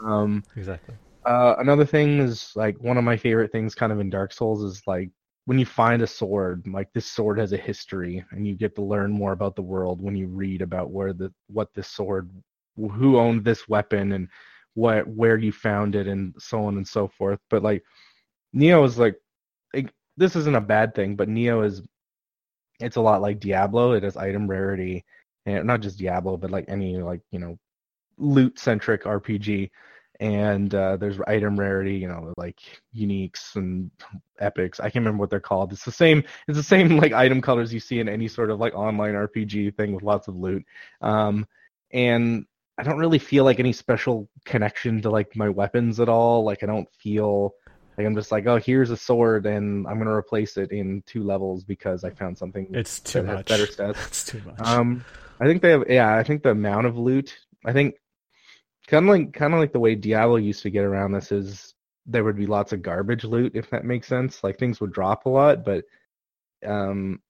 blah. Um, Exactly. uh, another thing is like one of my favorite things, kind of in Dark Souls, is like when you find a sword. Like this sword has a history, and you get to learn more about the world when you read about where the what this sword, who owned this weapon, and what where you found it, and so on and so forth. But like Nioh is like, like this isn't a bad thing, but Nioh is it's a lot like Diablo. It has item rarity, and not just Diablo, but like any like you know loot centric RPG. And uh, there's item rarity, you know, like uniques and epics. I can't remember what they're called. It's the same. It's the same like item colors you see in any sort of like online RPG thing with lots of loot. Um, and I don't really feel like any special connection to like my weapons at all. Like I don't feel like I'm just like, oh, here's a sword and I'm gonna replace it in two levels because I found something It's too much. better stats. It's too much. Um, I think they have. Yeah, I think the amount of loot. I think kind of like kind of like the way Diablo used to get around this is there would be lots of garbage loot if that makes sense. Like things would drop a lot, but um,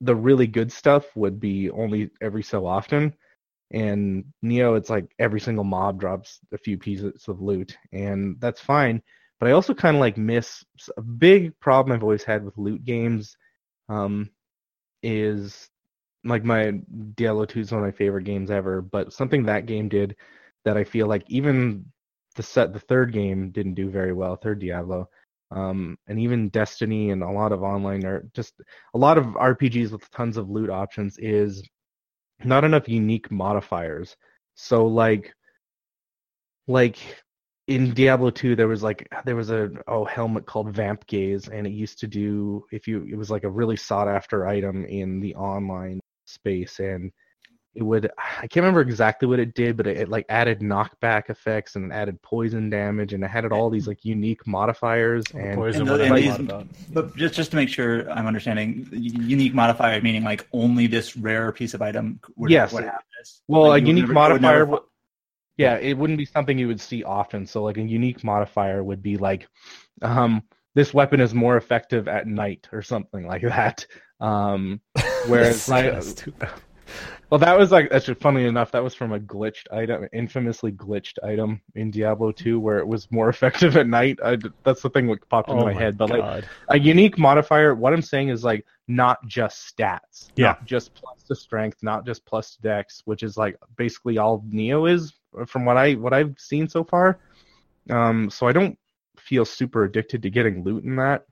the really good stuff would be only every so often. And Nioh, it's like every single mob drops a few pieces of loot, and that's fine. But I also kind of like miss a big problem I've always had with loot games. Um, is like my Diablo 2 is one of my favorite games ever, but something that game did that I feel like even the set the third game didn't do very well, third Diablo. Um, and even Destiny and a lot of online or just a lot of RPGs with tons of loot options is not enough unique modifiers. So like like in Diablo 2 there was like there was a oh helmet called Vamp Gaze and it used to do if you it was like a really sought after item in the online space and it would I can't remember exactly what it did but it, it like added knockback effects and it added poison damage and it had all these like unique modifiers and Poison and what the- I and like these- about. But just just to make sure I'm understanding, unique modifier meaning like only this rare piece of item would, Yes. would have this. Well, Like, a you would unique never- you would never modifier. Yeah, it wouldn't be something you would see often. So, like a unique modifier would be like, um, this weapon is more effective at night or something like that. Um, whereas, like, That's too bad. well, that was like actually funny enough. That was from a glitched item, infamously glitched item in Diablo 2, where it was more effective at night. I, that's the thing that popped into Oh my, head. But like, a unique modifier what i'm saying is like not just stats Yeah. not just plus to strength not just plus to dex which is like basically all nioh is from what i what i've seen so far um so i don't feel super addicted to getting loot in that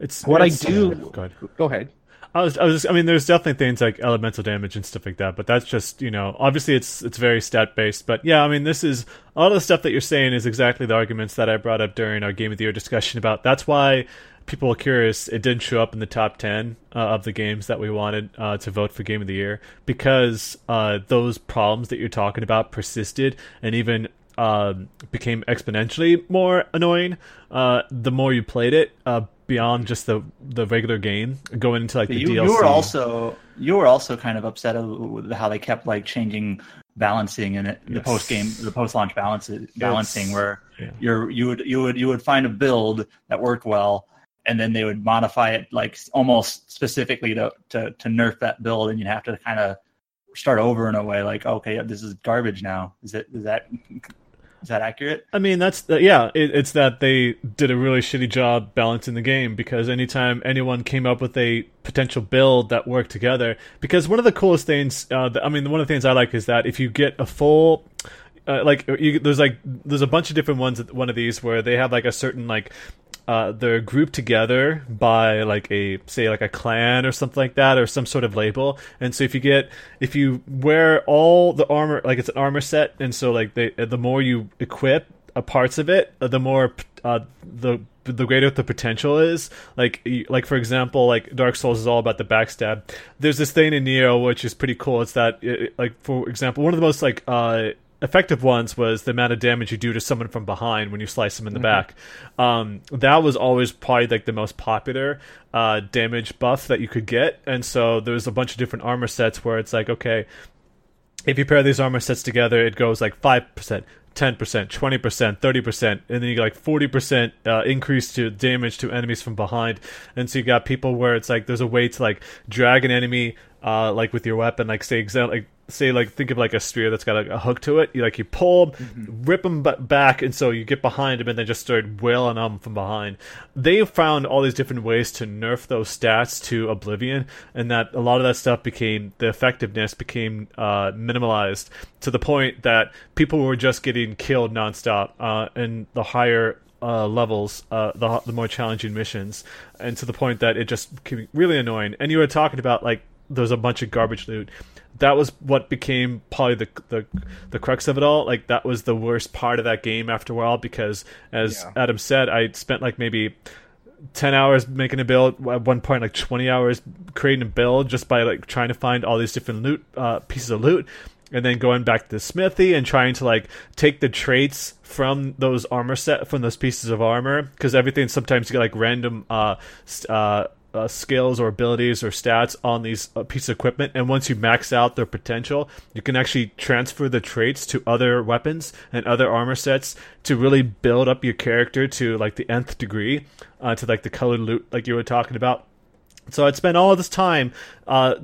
It's what I do- Go ahead. go ahead I was, I was, I mean, there's definitely things like elemental damage and stuff like that, but that's just, you know, obviously it's it's very stat based. But yeah, I mean, this is all of the stuff that you're saying is exactly the arguments that I brought up during our game of the year discussion about. That's why people are curious it didn't show up in the top ten uh, of the games that we wanted uh, to vote for game of the year because uh, those problems that you're talking about persisted and even um, became exponentially more annoying uh, the more you played it uh, beyond just the the regular game going into like the you, DLC. you were also you were also kind of upset with how they kept like changing balancing in it, the post game, the post launch balance balancing, where yeah. you're you would you would you would find a build that worked well, and then they would modify it like almost specifically to to, to nerf that build, and you'd have to kind of start over in a way like okay, this is garbage now. Is it is that is that accurate? I mean, that's yeah. It, it's that they did a really shitty job balancing the game because anytime anyone came up with a potential build that worked together, because one of the coolest things, uh, I mean, one of the things I like is that if you get a full uh, like you, there's like there's a bunch of different ones one of these where they have like a certain like uh, they're grouped together by like a say like a clan or something like that or some sort of label. And so if you get if you wear all the armor like it's an armor set and so like they, the more you equip uh, parts of it uh, the more uh, the the greater the potential is. Like like for example like dark souls is all about the backstab. There's this thing in nioh which is pretty cool. It's that it, like for example one of the most like uh effective ones was the amount of damage you do to someone from behind when you slice them in the mm-hmm. back. Um, that was always probably like the most popular uh, damage buff that you could get, and so there was a bunch of different armor sets where it's like, okay, if you pair these armor sets together, it goes like five percent. 10%, 20%, 30%, and then you get like 40% uh, increase to damage to enemies from behind. And so you got people where it's like there's a way to like drag an enemy uh, like with your weapon, like say example, like say like think of like a spear that's got like a hook to it. You like you pull mm-hmm. rip them back, and so you get behind them and then just start wailing them from behind. They found all these different ways to nerf those stats to oblivion, and that a lot of that stuff became the effectiveness became uh, minimalized to the point that people were just getting killed nonstop. Uh, and the higher uh, levels, uh, the the more challenging missions, and to the point that it just became really annoying. And you were talking about like there's a bunch of garbage loot that was what became probably the, the the crux of it all. Like that was the worst part of that game after a while because, as yeah. Adam said, I spent like maybe. 10 hours making a build at one point like 20 hours creating a build just by like trying to find all these different loot uh, pieces of loot and then going back to the smithy and trying to like take the traits from those armor set from those pieces of armor because everything sometimes you get like random uh, uh uh, skills or abilities or stats on these uh, pieces of equipment, and once you max out their potential, you can actually transfer the traits to other weapons and other armor sets to really build up your character to like the nth degree, uh, to like the colored loot like you were talking about. So I'd spend all this time uh,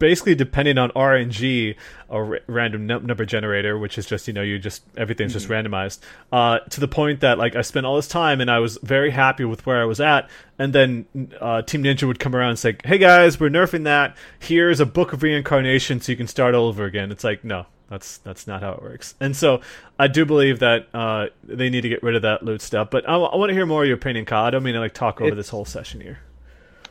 basically depending on RNG or random number generator, which is just you know you just everything's mm-hmm. just randomized. Uh, to the point that like I spent all this time and I was very happy with where I was at, and then uh, Team Ninja would come around and say, "Hey guys, we're nerfing that. Here's a book of reincarnation, so you can start all over again." It's like no. That's that's not how it works, and so I do believe that uh, they need to get rid of that loot stuff. But I, I want to hear more of your opinion, Kyle. I don't mean to like talk over it's, this whole session here.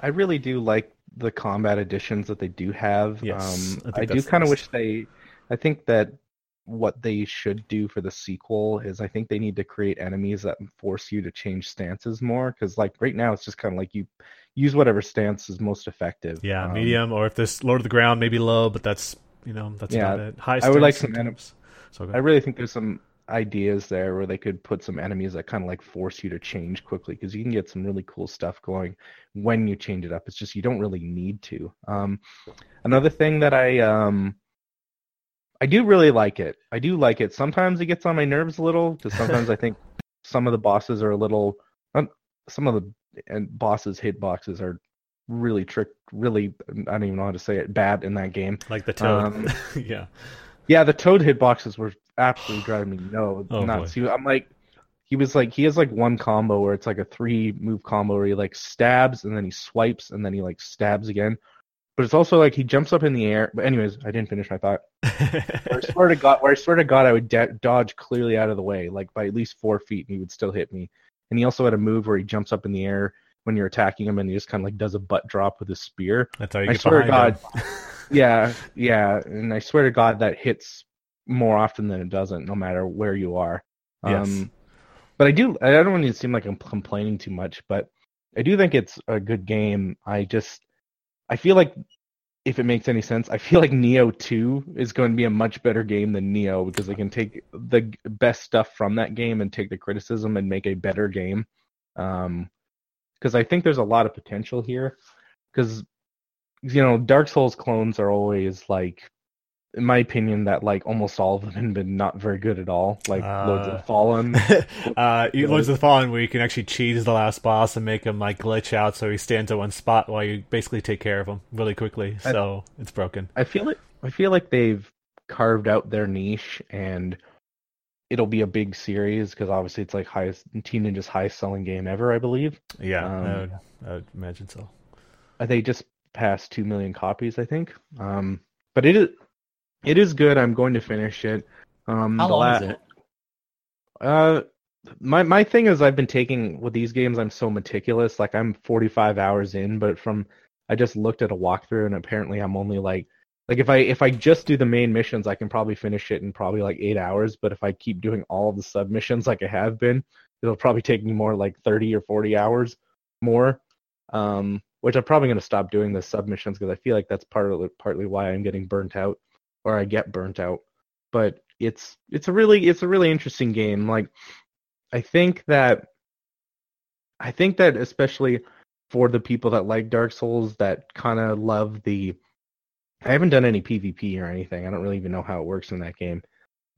I really do like the combat additions that they do have. Yes, um, I, I do kind of wish they. I think that what they should do for the sequel is I think they need to create enemies that force you to change stances more because like right now it's just kind of like you use whatever stance is most effective. Yeah, um, medium or if this low to the ground maybe low, but that's you know that's yeah, about it. High. I would like some enemies. So I really think there's some ideas there where they could put some enemies that kind of like force you to change quickly because you can get some really cool stuff going when you change it up. It's just you don't really need to. Um, another thing that I um, I do really like it. I do like it. Sometimes it gets on my nerves a little because sometimes I think some of the bosses are a little. some of the and bosses hitboxes are really trick really I don't even know how to say it bad in that game. Like the toad. Um, yeah. Yeah, the toad hitboxes were absolutely driving me no oh, nuts. Boy. I'm like, he was like, he has like one combo where it's like a three move combo where he like stabs and then he swipes and then he like stabs again. But it's also like he jumps up in the air. But anyways, I didn't finish my thought. where I swear to God, where I swear to God, I would da- dodge clearly out of the way, like by at least four feet, and he would still hit me. And he also had a move where he jumps up in the air when you're attacking him, and he just kind of like does a butt drop with his spear. That's how you I get swear to God, yeah, yeah, and I swear to God that hits more often than it doesn't, no matter where you are. Yes. Um, but I do. I don't want to seem like I'm complaining too much, but I do think it's a good game. I just, I feel like if it makes any sense, I feel like Nioh 2 is going to be a much better game than Nioh because they can take the best stuff from that game and take the criticism and make a better game. Um, because I think there's a lot of potential here. Because you know, Dark Souls clones are always like in my opinion, that like almost all of them have been not very good at all. Like uh, Lords of the Fallen. uh, Lords of the Fallen, where you can actually cheese the last boss and make him like glitch out, so he stands at one spot while you basically take care of him really quickly. So I, it's broken. I feel like I feel like they've carved out their niche, and it'll be a big series because obviously it's like highest Team Ninja's highest selling game ever, I believe. Yeah, um, I, would, I would imagine so. They just passed two million copies, I think. Um, but it is it is good. I'm going to finish it. Um, How long la- is it? Uh, my my thing is I've been taking with these games I'm so meticulous. Like I'm 45 hours in, but from I just looked at a walkthrough and apparently I'm only like like if I if I just do the main missions, I can probably finish it in probably like eight hours. But if I keep doing all the sub missions like I have been, it'll probably take me more like 30 or 40 hours more. Um, which I'm probably going to stop doing the submissions because I feel like that's part of partly why I'm getting burnt out or I get burnt out. But it's it's a really it's a really interesting game. Like I think that I think that especially for the people that like Dark Souls that kind of love the I haven't done any PvP or anything. I don't really even know how it works in that game.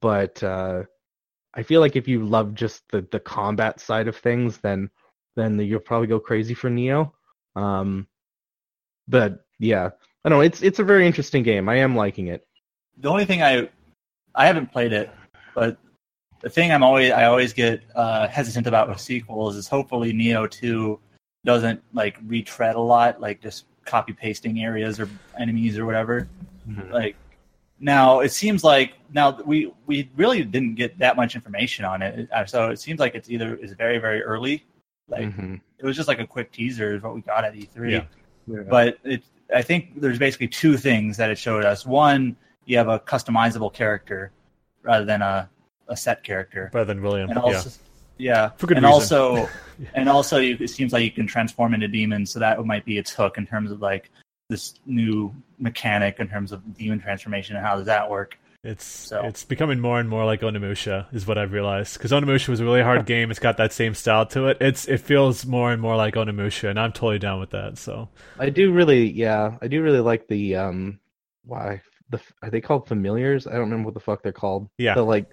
But uh I feel like if you love just the the combat side of things then then you'll probably go crazy for Nioh. Um but yeah, I don't know. It's it's a very interesting game. I am liking it. The only thing I I haven't played it, but the thing I'm always I always get uh, hesitant about with sequels is hopefully Nioh Two doesn't like retread a lot, like just copy pasting areas or enemies or whatever. Mm-hmm. Like now, it seems like now we we really didn't get that much information on it, uh, so it seems like it's either is very very early, like mm-hmm. it was just like a quick teaser is what we got at E3. Yeah. Yeah. But it, I think there's basically two things that it showed us. One, you have a customizable character rather than a, a set character. Rather than William. And also, yeah. yeah. For good and reason. also and also you, it seems like you can transform into demons, so that might be its hook in terms of like this new mechanic in terms of demon transformation and how does that work. It's so. it's becoming more and more like Onimusha is what I've realized because Onimusha was a really hard game. It's got that same style to it. It's it feels more and more like Onimusha, and I'm totally down with that. So I do really, yeah, I do really like the um, why the are they called familiars? I don't remember what the fuck they're called. Yeah, the like,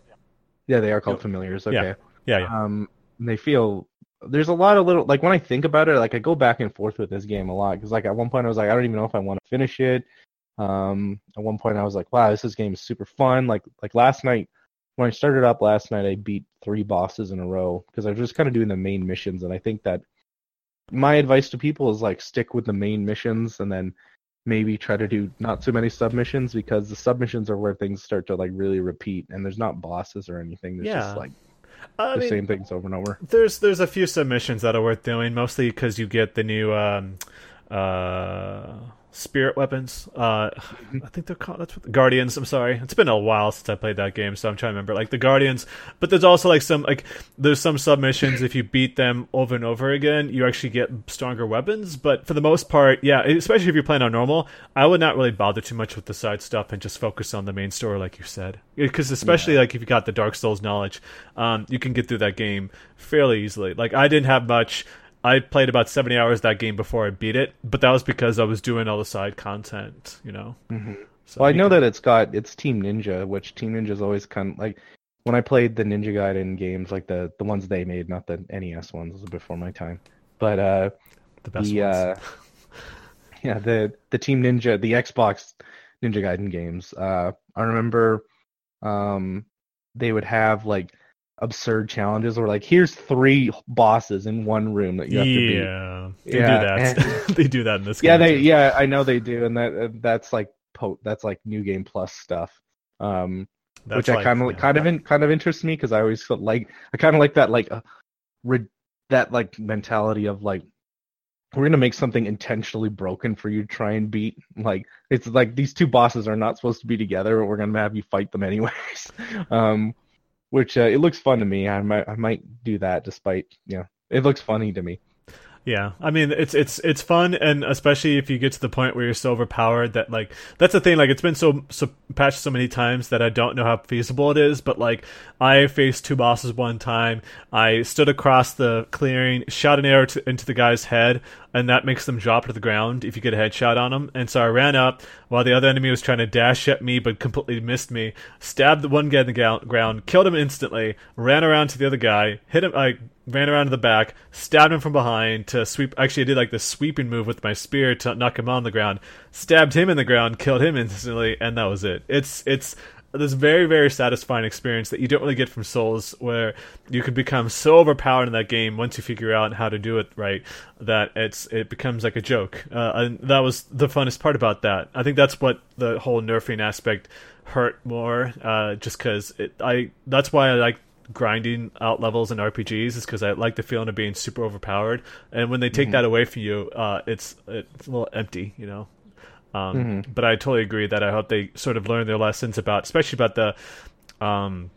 yeah, they are called familiars. Okay, yeah, yeah. yeah. Um, they feel there's a lot of little like when I think about it, like I go back and forth with this game a lot because like at one point I was like I don't even know if I want to finish it. Um, at one point I was like, wow, this, this game is super fun. Like like last night when I started up last night, I beat three bosses in a row because I was just kind of doing the main missions, and I think that my advice to people is like stick with the main missions and then maybe try to do not too many submissions because the submissions are where things start to like really repeat and there's not bosses or anything. There's yeah. just like I the mean, same things over and over. There's there's a few submissions that are worth doing, mostly because you get the new um, uh, spirit weapons. Uh, mm-hmm. I think they're called that's what the Guardians. I'm sorry, it's been a while since I played that game, so I'm trying to remember. Like the Guardians, but there's also like some like there's some submissions. if you beat them over and over again, you actually get stronger weapons. But for the most part, yeah, especially if you're playing on normal, I would not really bother too much with the side stuff and just focus on the main story, like you said. Because especially yeah. like if you got the Dark Souls knowledge, um, you can get through that game fairly easily. Like I didn't have much. I played about 70 hours that game before I beat it, but that was because I was doing all the side content, you know. Mm-hmm. So well, I know that it's got it's Team Ninja, which Team Ninja is always kind of like when I played the Ninja Gaiden games, like the the ones they made, not the NES ones, before my time. But uh, the best the, ones. Uh, yeah, the the Team Ninja, the Xbox Ninja Gaiden games. Uh, I remember um, they would have like absurd challenges where like here's three bosses in one room that you have yeah, to beat. Yeah, they do that. they do that in this. Game. Yeah, they too. yeah I know they do, and that that's like po- that's like new game plus stuff. Um, that's which like, I kind of yeah. kind of in, kind of interests me because I always felt like I kind of like that like uh, re- that like mentality of like we're gonna make something intentionally broken for you to try and beat. Like it's like these two bosses are not supposed to be together, but we're gonna have you fight them anyways. um, which uh, it looks fun to me. I might I might do that despite you know it looks funny to me. Yeah, I mean it's it's it's fun, and especially if you get to the point where you're so overpowered that like that's the thing. Like it's been so so patched so many times that I don't know how feasible it is. But like I faced two bosses one time. I stood across the clearing, shot an arrow to, into the guy's head, and that makes them drop to the ground if you get a headshot on them. And so I ran up while the other enemy was trying to dash at me, but completely missed me. Stabbed the one guy in the ground, killed him instantly. Ran around to the other guy, hit him. I ran around to the back, stabbed him from behind to sweep. Actually, I did like the sweeping move with my spear to knock him on the ground. Stabbed him in the ground, killed him instantly, and that was it. It's it's this very very satisfying experience that you don't really get from Souls, where you can become so overpowered in that game once you figure out how to do it right that it's it becomes like a joke. Uh, and that was the funnest part about that. I think that's what the whole nerfing aspect hurt more, uh, just because I that's why I like grinding out levels in RPGs is because I like the feeling of being super overpowered, and when they take mm-hmm. that away from you, uh, it's it's a little empty, you know. Um, mm-hmm. But I totally agree that I hope they sort of learn their lessons about, especially about the um,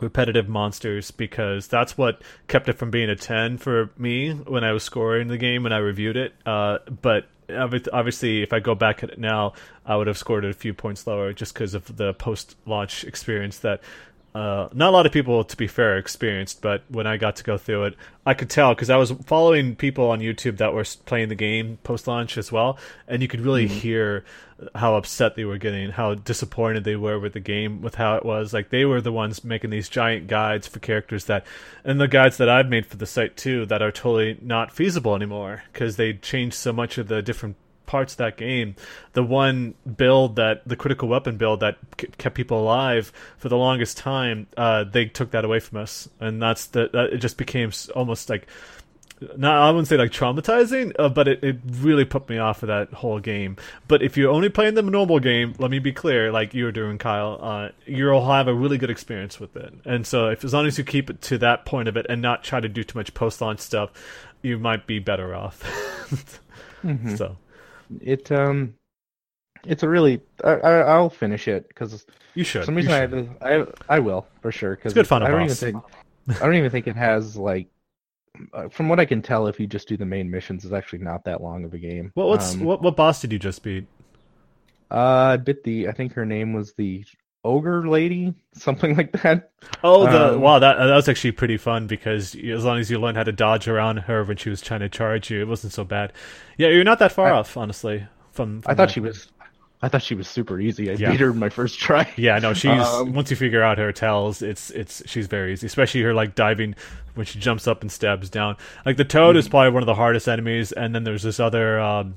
repetitive monsters, because that's what kept it from being a ten for me when I was scoring the game when I reviewed it. Uh, but obviously, if I go back at it now, I would have scored it a few points lower just because of the post-launch experience that uh, not a lot of people, to be fair, experienced, but when I got to go through it, I could tell because I was following people on YouTube that were playing the game post launch as well, and you could really mm-hmm. hear how upset they were getting, how disappointed they were with the game, with how it was. Like they were the ones making these giant guides for characters that, and the guides that I've made for the site too, that are totally not feasible anymore because they changed so much of the different parts of that game. The one build that the critical weapon build that kept people alive for the longest time, uh, they took that away from us, and that's the that it just became almost like. Not, I wouldn't say like traumatizing, uh, but it, it really put me off of that whole game. But if you're only playing the normal game, let me be clear, like you were doing, Kyle, uh, you'll have a really good experience with it. And so, if as long as you keep it to that point of it and not try to do too much post launch stuff, you might be better off. mm-hmm. So, it um, it's a really I, I will finish it because you should. Some reason I, have to, I I will for sure because good fun. I don't boss. even think I don't even think it has like uh, from what I can tell, if you just do the main missions, it's actually not that long of a game. What what's um, what what boss did you just beat? Uh, I bit the. I think her name was the ogre lady, something like that. Oh, the um, wow! That that was actually pretty fun because as long as you learned how to dodge around her when she was trying to charge you, it wasn't so bad. Yeah, you're not that far I, off, honestly. From, from I thought she was. I thought she was super easy. I yeah. beat her my first try. Yeah, no, she's um, once you figure out her tells, it's it's she's very easy. Especially her like diving when she jumps up and stabs down. Like the toad mm-hmm. is probably one of the hardest enemies, and then there's this other. Um,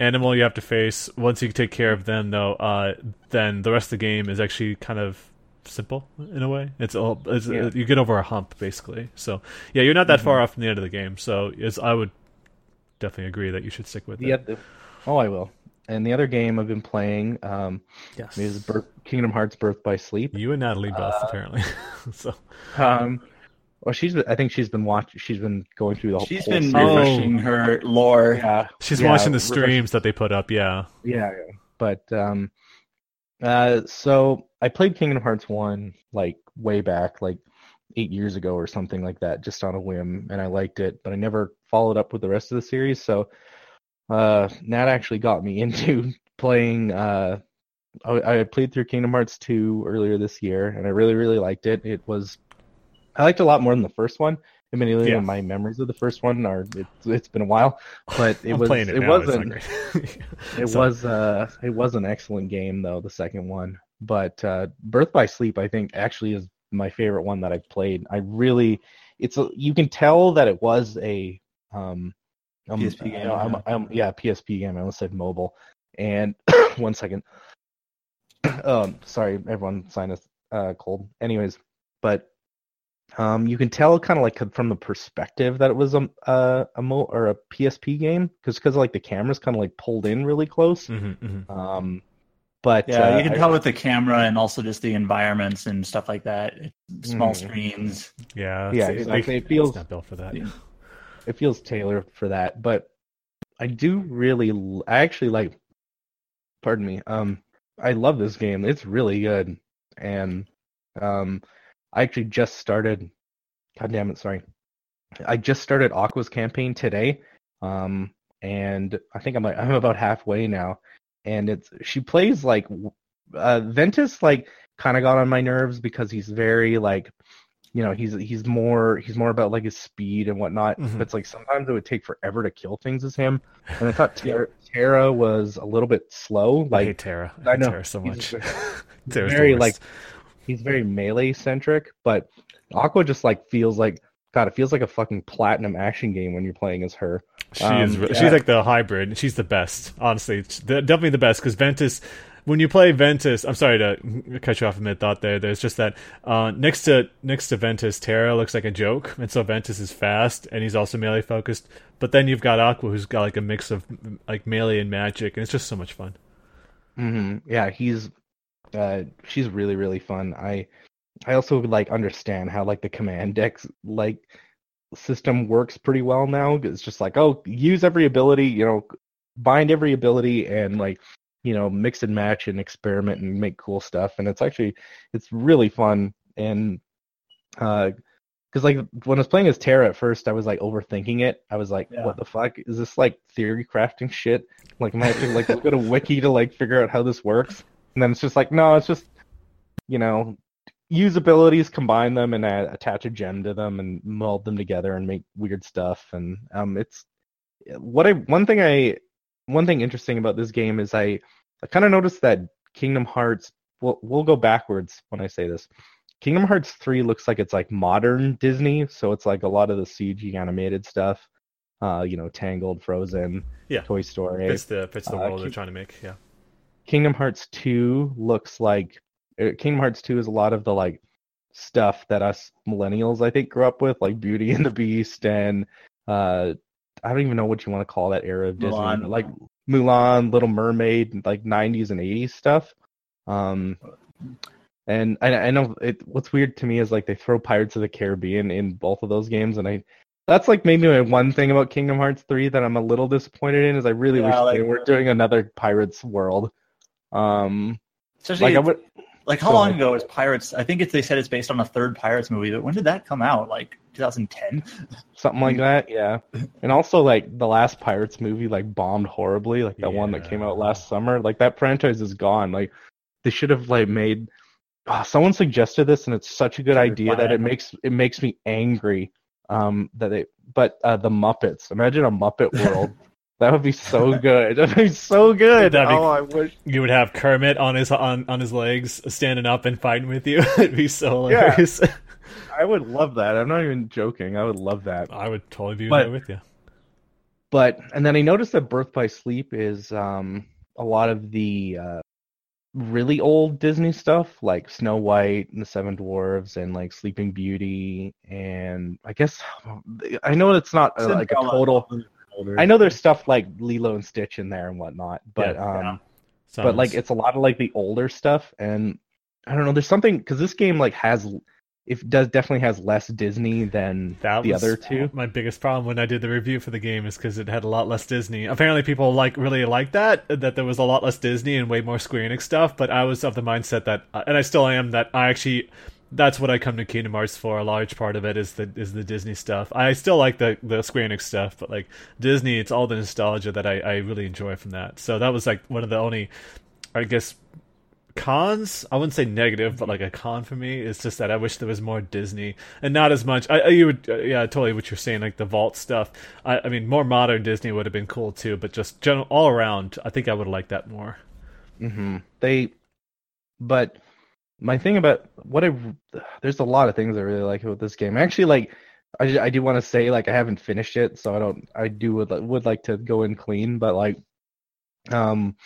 animal you have to face. Once you take care of them, though, uh, then the rest of the game is actually kind of simple in a way. It's all it's, yeah. you get over a hump basically. So yeah, you're not that mm-hmm. far off from the end of the game. So yes, I would definitely agree that you should stick with it. The, oh, I will. And the other game I've been playing um, yes. is Birth, Kingdom Hearts Birth by Sleep. You and Natalie both uh, apparently. so um, well, she's. I think she's been watching. She's been going through the whole. She's been refreshing her lore. Yeah, she's yeah, watching the streams that they put up. Yeah. Yeah, but um, uh, so I played Kingdom Hearts one like way back, like eight years ago or something like that, just on a whim, and I liked it, but I never followed up with the rest of the series. So, uh, Nat actually got me into playing. Uh, I, I played through Kingdom Hearts two earlier this year, and I really, really liked it. It was I liked it a lot more than the first one. Admittedly, yeah. my memories of the first one are it, has been a while, but it was it, it wasn't it so. was uh it was an excellent game though the second one. But uh, Birth by Sleep, I think, actually is my favorite one that I've played. I really, it's a, you can tell that it was a um, um PSP game. yeah. I'm, I'm, yeah, PSP game. I almost said mobile. And one second. um, sorry, everyone, sinus uh, cold. Anyways, but um, you can tell kind of like from the perspective that it was a a, a mo- or a PSP game because because like the camera's kind of like pulled in really close. Mm-hmm, mm-hmm. Um, but yeah, uh, you can I, tell with the camera and also just the environments and stuff like that. Small mm, screens. Yeah, yeah, exactly. It feels not built for that. Yeah. It feels tailored for that, but I do really. I actually like. Pardon me. Um, I love this game. It's really good, and um, I actually just started. God damn it! Sorry, I just started Aqua's campaign today, um, and I think I'm like I'm about halfway now, and it's she plays like uh, Ventus like kind of got on my nerves because he's very like you know he's he's more he's more about like his speed and whatnot. Mm-hmm. But it's like sometimes it would take forever to kill things as him. And I thought Terra, Terra was a little bit slow. Like I hate Terra. I, I know Terra so much. very like he's very melee centric, but Aqua just like feels like God, it feels like a fucking platinum action game when you're playing as her. She um, is. Yeah. She's like the hybrid. She's the best, honestly. Definitely the best because Ventus. When you play Ventus, I'm sorry to cut you off a mid thought there. There's just that uh, next to next to Ventus, Terra looks like a joke, and so Ventus is fast and he's also melee focused. But then you've got Aqua, who's got like a mix of like melee and magic, and it's just so much fun. Mm-hmm. Yeah, he's uh, she's really really fun. I I also like understand how like the command decks like system works pretty well now. It's just like, oh, use every ability, you know, bind every ability and like, you know, mix and match and experiment and make cool stuff. And it's actually it's really fun. And uh because like when I was playing as Terra at first, I was like overthinking it. I was like, Yeah. "What the fuck is this like theory crafting shit?" Like, am I have to like look at a wiki to like figure out how this works? And then it's just like, no, it's just you know, use abilities, combine them, and attach a gem to them, and meld them together and make weird stuff. And um, it's what I one thing I one thing interesting about this game is I I kind of noticed that Kingdom Hearts. We'll we'll go backwards when I say this. Kingdom Hearts 3 looks like it's like modern Disney, so it's like a lot of the CG animated stuff. Uh, you know, Tangled, Frozen, Yeah. Toy Story. Fits the fits the Uh, world they're trying to make. Yeah. Kingdom Hearts 2 looks like uh, Kingdom Hearts 2 is a lot of the like stuff that us millennials I think grew up with, like Beauty and the Beast and uh I don't even know what you want to call that era of Disney, Mulan. like Mulan, Little Mermaid, like 90s and 80s stuff. Um and I, I know it what's weird to me is like they throw Pirates of the Caribbean in both of those games and I that's like maybe my one thing about Kingdom Hearts 3 that I'm a little disappointed in is I really Yeah, wish like- they were doing another Pirates world. Um Especially like I would Like how long ahead. ago is Pirates? I think it's they said it's based on a third Pirates movie, but when did that come out? Like 2010? something like that, yeah. And also like the last Pirates movie like bombed horribly, like that one that came out last summer. Like that franchise is gone. Like they should have like made Ah, someone suggested this and it's such a good idea that it makes it makes me angry. Um that they but uh the Muppets. Imagine a Muppet world. that would be so good. That'd be so good. Be- oh, I wish You would have Kermit on his on, on his legs, standing up and fighting with you. It'd be so Yeah. I would love that. I'm not even joking. I would love that. I would totally be But- there with you. but and then I noticed that Birth by Sleep is um a lot of the uh really old Disney stuff like Snow White and the Seven Dwarves and like Sleeping Beauty and I guess I know it's not uh, like a total Older. I know there's stuff like Lilo and Stitch in there and whatnot but Yeah, um yeah. but like it's a lot of like the older stuff and I don't know there's something cuz this game like has it does definitely has less Disney than That the other two My biggest problem when I did the review for the game is because it had a lot less Disney. Apparently, people like really like that that there was a lot less Disney and way more Square Enix stuff. But I was of the mindset that, uh, and I still am, that I actually that's what I come to Kingdom Hearts for. A large part of it is the is the Disney stuff. I still like the the Square Enix stuff, but like Disney, it's all the nostalgia that I I really enjoy from that. So that was like one of the only, I guess, cons i wouldn't say negative but like a con for me is just that i wish there was more disney and not as much i, I you would uh, yeah totally what you're saying like the vault stuff I, I mean more modern disney would have been cool too but just general all around i think i would like that more hmm They, but my thing about what I there's a lot of things I really like about this game. Actually, like I, I do want to say like I haven't finished it, so I don't. I do would would like to go in clean, but like, um,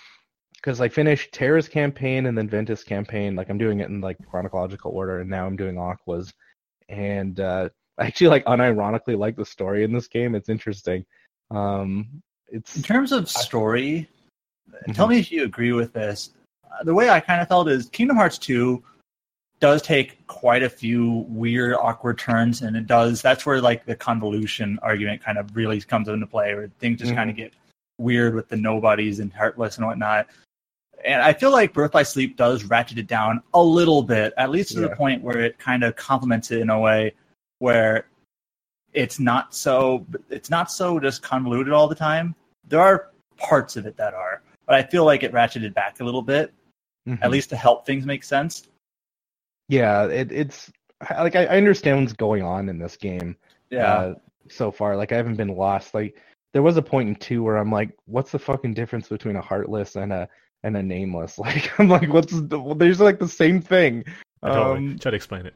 because I finished Terra's campaign and then Ventus campaign. Like I'm doing it in like chronological order, and now I'm doing Aqua's, and uh, I actually like unironically like the story in this game. It's interesting. Um, it's In terms of story, Mhm. tell me if you agree with this. The way I kind of felt is Kingdom Hearts 2 does take quite a few weird, awkward turns, and it does. That's where like the convolution argument kind of really comes into play, where things just Mhm. kind of get weird with the nobodies and heartless and whatnot. And I feel like Birth by Sleep does ratchet it down a little bit, at least to the point where it kind of complements it in a way where it's not so it's not so just convoluted all the time. There are parts of it that are, but I feel like it ratcheted back a little bit, Mhm. at least to help things make sense. yeah, it, it's like I, I understand what's going on in this game. Yeah, uh, so far. Like I haven't been lost. Like there was a point in two where I'm like, what's the fucking difference between a heartless and a and a nameless? Like I'm like, what's the, well, there's like the same thing. I totally Um, try to explain it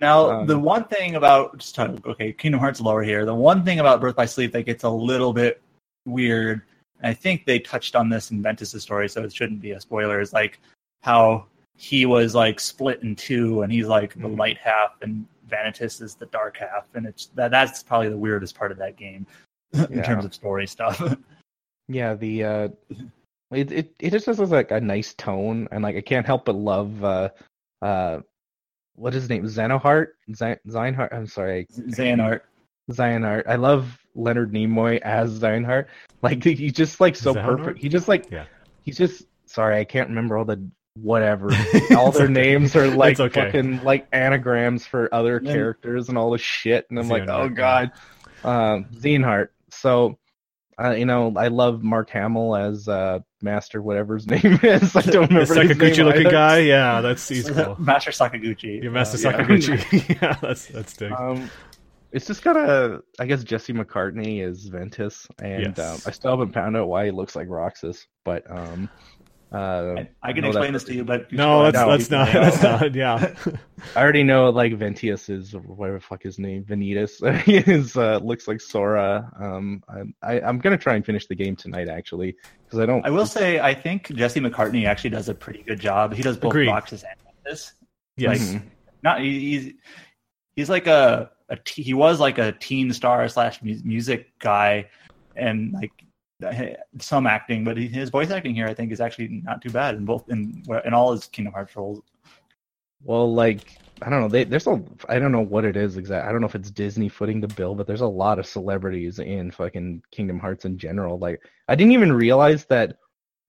Now, Um, the one thing about just talk, okay, Kingdom Hearts lower here. The one thing about Birth by Sleep that gets a little bit weird, and I think they touched on this in Ventus' story, so it shouldn't be a spoiler. Is like how he was like split in two, and he's like the Mhm. light half, and Vanitas is the dark half, and it's that that's probably the weirdest part of that game in Yeah. terms of story stuff. yeah, the uh, it it it just has like a nice tone, and like I can't help but love uh uh what is his name? Xenoheart? Z- Zeinhart? I'm sorry. Xehanort. Zionheart. I love Leonard Nimoy as Zionheart. Like he's just like so Xehanort? perfect. He just like Yeah. he's just sorry, I can't remember all the whatever. all their okay. names are like okay. fucking like anagrams for other Then- characters and all this shit. And I'm like, oh Xehanort, god. Um Xehanort. So uh, you know, I love Mark Hamill as uh Master whatever his name is. I don't The remember his name Sakaguchi looking either. guy, yeah, that's he's cool. Master Sakaguchi. Your Master Uh, yeah. Sakaguchi, yeah, that's that's big. Um, it's just got a. I guess Jesse McCartney is Ventus, and Yes. um, I still haven't found out why he looks like Roxas. But um, uh, I, I can know explain this to you, but No, let's No, let's not. Yeah. Let's not. Yeah, I already know like Ventus is whatever the fuck his name, Vanitas is uh, looks like Sora. Um, I, I I'm gonna try and finish the game tonight actually because I don't. I will say I think Jesse McCartney actually does a pretty good job. He does both Agreed. Roxas and this. yes, Mhm. Not he- he's he's like a, a te- he was like a teen star slash music guy, and like some acting, but his voice acting here I think is actually not too bad in both in in all his Kingdom Hearts roles. Well, like I don't know. They, there's a I don't know what it is exactly. I don't know if it's Disney footing the bill, but there's a lot of celebrities in fucking Kingdom Hearts in general. Like I didn't even realize that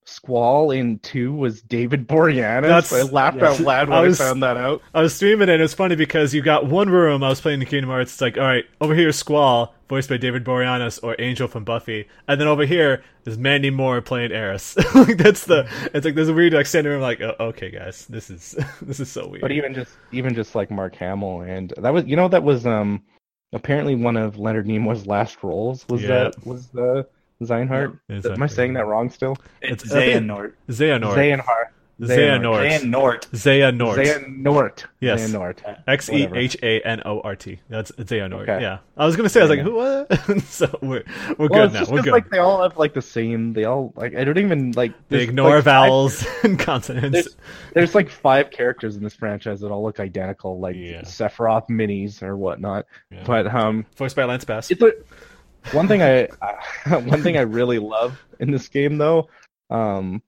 Squall in two was David Boreanaz. That's- I laughed yes. out loud when I I, found that out. I was streaming it. and It was funny because you got one room. I was playing the Kingdom Hearts. It's like, all right, over here is Squall, voiced by David Boreanaz or Angel from Buffy, and then over here is Mandy Moore playing Eris. like that's the. It's like there's a weird like standing room. Like, oh, okay, guys, this is this is so weird. But even just even just like Mark Hamill and that was you know that was um apparently one of Leonard Nimoy's last roles was Yeah. that was the Zeinhardt. Is Am I saying that wrong still? It's It's- I think- Xehanort. Xehanort. Xehanort. Xehanort. Xehanort. Xehanort. Xehanort. Yes. Xehanort. X E H A N O R T. That's Xehanort. Okay. Yeah. I was gonna say. I was like, Yeah. who? What? so we're we're Well, good it's now. just We're 'cause, good. like they all have like the same. They all like I don't even like. they ignore like, five- vowels and consonants. There's, there's like five characters in this franchise that all look identical, like Yeah. Sephiroth minis or whatnot. Yeah. But um, Voiced by Lance Bass. it's a, one thing I uh, one thing I really love in this game though. Um,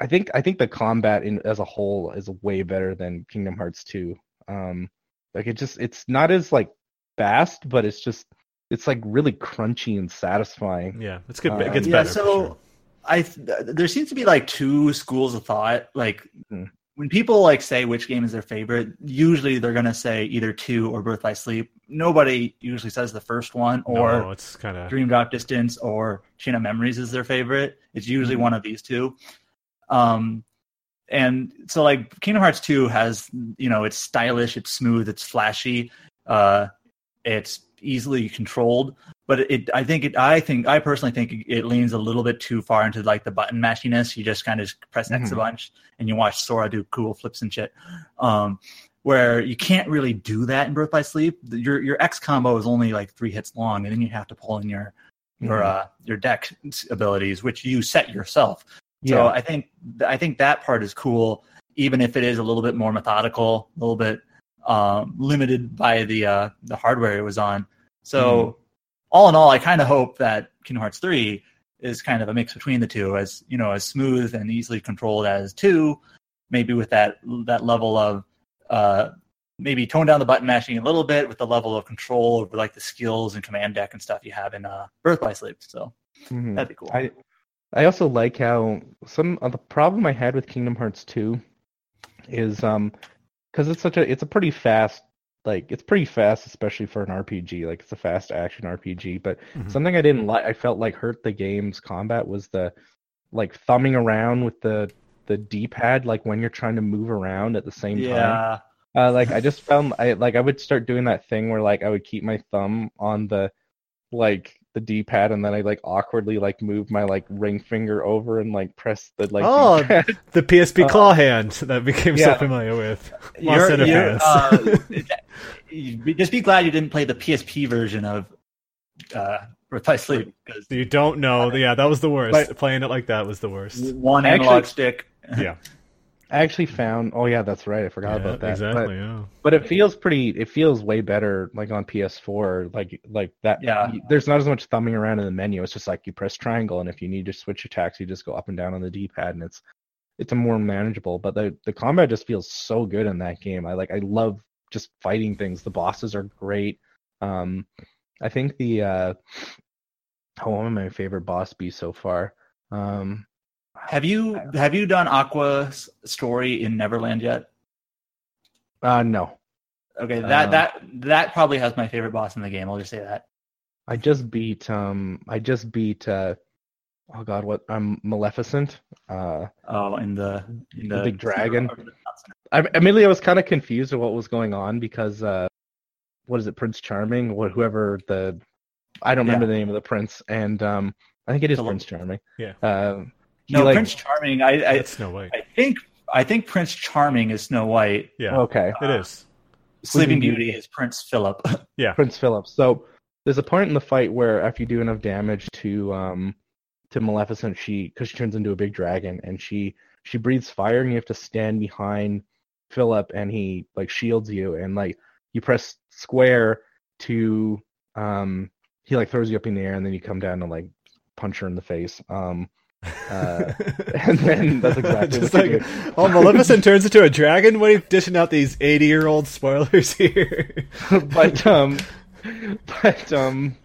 I think I think the combat in as a whole is way better than Kingdom Hearts 2. Um, like it just it's not as like fast, but it's just it's like really crunchy and satisfying. Yeah, it's good. Uh, it gets yeah, better. for so sure. I th- there seems to be like two schools of thought. Like Hmm. When people like say which game is their favorite, usually they're gonna say either two or Birth by Sleep. Nobody usually says the first one or no, it's kind of Dream Drop Distance or Chain of Memories is their favorite. It's usually Mhm. one of these two. Um, and so like Kingdom Hearts 2 has, you know, it's stylish, it's smooth, it's flashy, uh, it's easily controlled. But it, I think it, I think, I personally think it leans a little bit too far into like the button mashiness. You just kind of press X a Mhm. bunch and you watch Sora do cool flips and shit. Um, where you can't really do that in Birth by Sleep. Your your X combo is only like three hits long, and then you have to pull in your your Mhm. uh your deck abilities, which you set yourself. So Yeah. I think I think that part is cool, even if it is a little bit more methodical, a little bit um, limited by the uh, the hardware it was on. So all in all, I kind of hope that Kingdom Hearts three is kind of a mix between the two, as you know, as smooth and easily controlled as two, maybe with that that level of uh, maybe tone down the button mashing a little bit with the level of control over like the skills and command deck and stuff you have in uh, Birth by Sleep. So Mhm. that'd be cool. I I also like how some of the problem I had with Kingdom Hearts 2 is um because it's such a it's a pretty fast like it's pretty fast especially for an RPG like it's a fast action RPG but Mhm. something I didn't like I felt like hurt the game's combat was the like thumbing around with the the D-pad like when you're trying to move around at the same time yeah, uh, like I just found I like I would start doing that thing where like I would keep my thumb on the like the D-pad and then I like awkwardly like move my like ring finger over and like press the like Oh, D-pad. the PSP Uh, claw hand that I became so yeah. familiar with. you're, you're, uh, you- just be glad you didn't play the PSP version of uh, Birth by Sleep because you don't know. Yeah, that was the worst. But- Playing it like that was the worst. one Actually- analog stick. Yeah, I actually found oh yeah that's right I forgot yeah, about that exactly. yeah. but, but it feels pretty it feels way better like on PS4 like like that Yeah. there's not as much thumbing around in the menu it's just like you press triangle and if you need to switch attacks you just go up and down on the D-pad and it's it's a more manageable. But the the combat just feels so good in that game. I like I love just fighting things. The bosses are great. Um, I think the uh, oh, one of my favorite boss be so far. Um, Have you have you done Aqua's story in Neverland yet? uh, no, Okay, that Um, that that probably has my favorite boss in the game. I'll just say that. I just beat um, I just beat uh, oh god, what I'm Maleficent. Uh, Oh, in the in the, The big dragon? I immediately I was kind of confused of what was going on because uh, what is it, Prince Charming, or whoever the I don't remember the name of the prince, and um, I think it is The- Prince Charming. Yeah. Um, he, No, like- Prince Charming. I I, That's Snow White. I think I think Prince Charming is Snow White. Yeah, Okay, it is. Sleeping Beauty. Beauty is Prince Philip. Yeah. Prince Philip. So there's a point in the fight where after you do enough damage to um to Maleficent, she because she turns into a big dragon and she she breathes fire and you have to stand behind Philip and he like shields you and like you press square to um he like throws you up in the air and then you come down and like punch her in the face. Um Uh, and then that's exactly Just like, oh, Maleficent turns into a dragon. What are you dishing out these eighty-year-old spoilers here? but um but um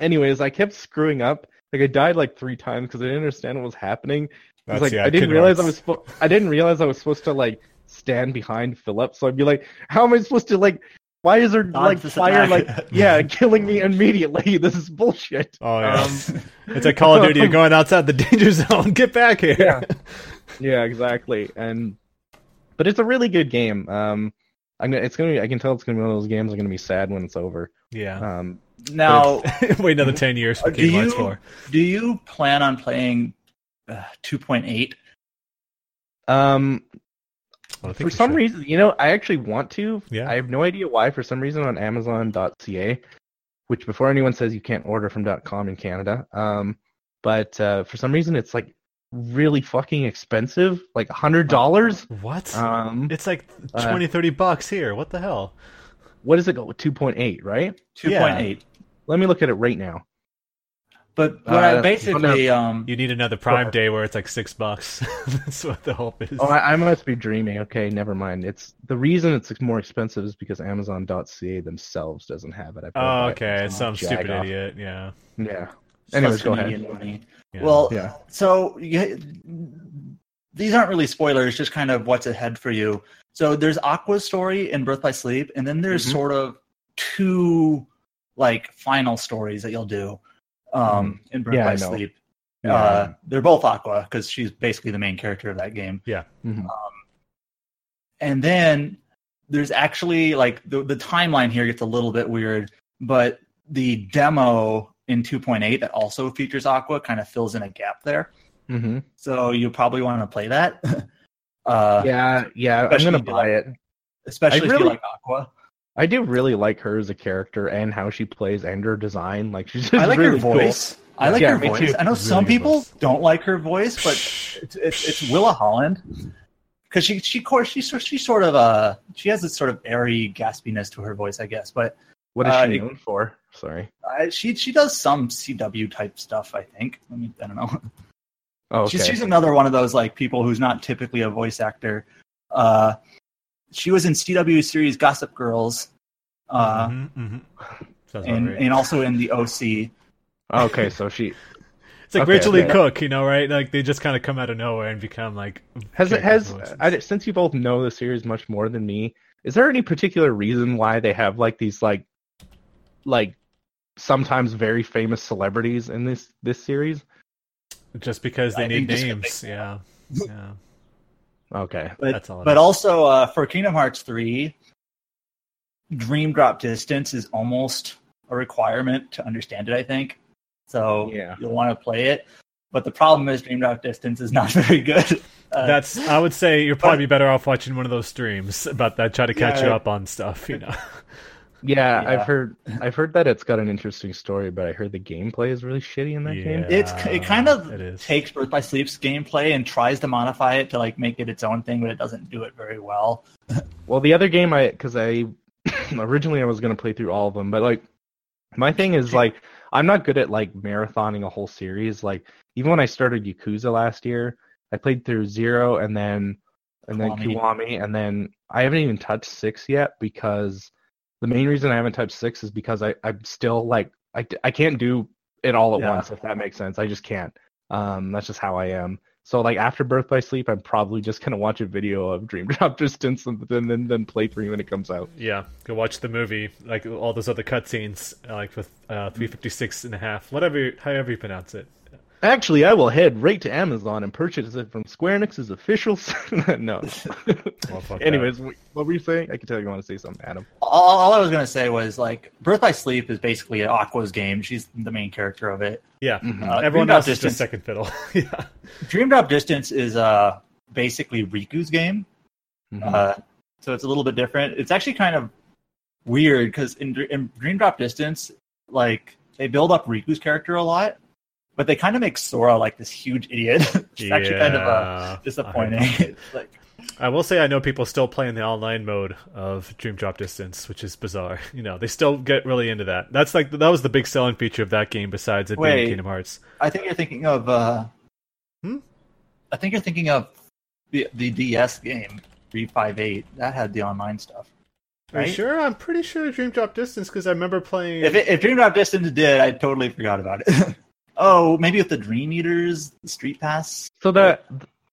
anyways i kept screwing up like i died like three times because i didn't understand what was happening I was like yeah, i didn't realize i was spo- i didn't realize i was supposed to like stand behind philip so i'd be like how am i supposed to like why is there like this fire attack. like yeah killing me immediately this is bullshit Oh yeah, Um, it's like Call of Duty. You're going outside the danger zone. Get back here. Yeah. yeah exactly and but it's a really good game um i'm gonna it's gonna be i can tell it's gonna be one of those games i'm gonna be sad when it's over yeah. um now, Wait another ten years for do Kingdom Hearts you Four. do you plan on playing uh, 2.8? um Well, for some should. reason, you know, I actually want to. Yeah. I have no idea why. For some reason, on Amazon.ca, which before anyone says you can't order from .com in Canada, um, but uh, for some reason, it's like really fucking expensive, like a hundred dollars. What? Um, it's like uh, 20, 30 bucks here. What the hell? what does it go? Two point eight, right? 2.8. Let me look at it right now. But what Uh, I basically um You need another Prime. Day where it's like six bucks. That's what the hope is. Oh, I, I must be dreaming. Okay, never mind. It's the reason it's more expensive is because Amazon.ca themselves doesn't have it. I oh, okay. Amazon It's some stupid off. idiot. Yeah. Yeah. plus Anyways, go ahead. Money. yeah. Well, Yeah. so you, these aren't really spoilers, just kind of what's ahead for you. So there's Aqua's story in Birth by Sleep, and then there's Mhm. sort of two like final stories that you'll do um, in Birth Mm-hmm. Yeah, by Sleep. Yeah. Uh, they're both Aqua because she's basically the main character of that game. Mhm. And then there's actually like the, the timeline here gets a little bit weird, but the demo in 2.8 that also features Aqua kind of fills in a gap there. Mm-hmm. So you probably want to play that. uh, Yeah, yeah. I'm gonna buy it. especially I if really- you like Aqua. I do really like her as a character and how she plays and her design. Like she's just I like really her cool. voice. I like Yeah, her me voice. too. I know Really some good people voice. don't like her voice, but it's it's, it's Willa Holland because she she course she sort she sort of uh she has this sort of airy gaspiness to her voice, I guess. But What is Uh, she it- known for? Sorry. uh, she she does some CW type stuff. I think. I mean, I don't know. Oh, okay. She's she's another one of those like people who's not typically a voice actor. Uh, she was in CW series Gossip Girls, uh, Mhm, mhm. Sounds about and right. and also in the OC. okay, so she It's like okay, Rachel Lee okay. Cook, you know, right? Like they just kind of come out of nowhere and become like. has it has. I, since you both know the series much more than me. Is there any particular reason why they have like these like like sometimes very famous celebrities in this this series? just because they I need think just 'cause names. they- Yeah. Yeah. Okay. But That's all but also uh, for Kingdom Hearts three, Dream Drop Distance is almost a requirement to understand it. I think so. Yeah. you'll want to play it. But the problem is Dream Drop Distance is not very good. Uh, That's. I would say you're probably better off watching one of those streams about that. Try to catch you up on stuff. You know. Yeah, Yeah. I've heard I've heard that it's got an interesting story, but I heard the gameplay is really shitty in that game. It's it kind of It is. takes Birth by Sleep's gameplay and tries to modify it to like make it its own thing, but it doesn't do it very well. Well, the other game I because I originally I was gonna play through all of them, but like my thing is like I'm not good at like marathoning a whole series. Like even when I started Yakuza last year, I played through zero and then and then Kiwami. Kiwami, and then I haven't even touched six yet because the main reason I haven't touched six is because I I'm still like I I can't do it all at Yeah. once if that makes sense. I just can't. Um, that's just how I am. So like after Birth by Sleep, I'm probably just gonna watch a video of Dream Drop Distance and then then, then play three when it comes out. Yeah, go watch the movie, like all those other cutscenes, like with uh, 356 and a half, whatever, however you pronounce it. Actually, I will head right to Amazon and purchase it from Square Enix's official. s- no. Well, fuck that. Anyways, what were you saying? I can tell you want to say something, Adam. all, all I was gonna say was like Birth by Sleep is basically Aqua's game. She's the main character of it. Yeah, Mhm. Uh, everyone Dream Drop else is just Distance- second fiddle. yeah, Dream Drop Distance is uh basically Riku's game. Mhm. Uh, so it's a little bit different. It's actually kind of weird because in, in Dream Drop Distance, like they build up Riku's character a lot, but they kind of make Sora like this huge idiot. Which is actually kind of uh, Yeah. disappointing. It's like I will say I know people still play in the online mode of Dream Drop Distance, which is bizarre. You know, they still get really into that. That's like that was the big selling feature of that game, besides it Wait. being Kingdom Hearts. I think you're thinking of. Uh, Hmm? I think you're thinking of the the DS game three five eight that had the online stuff. Are you Right? sure? I'm pretty sure Dream Drop Distance because I remember playing. If, it, if Dream Drop Distance did, I totally forgot about it. Oh, maybe with the Dream Eaters, the Street Pass. So the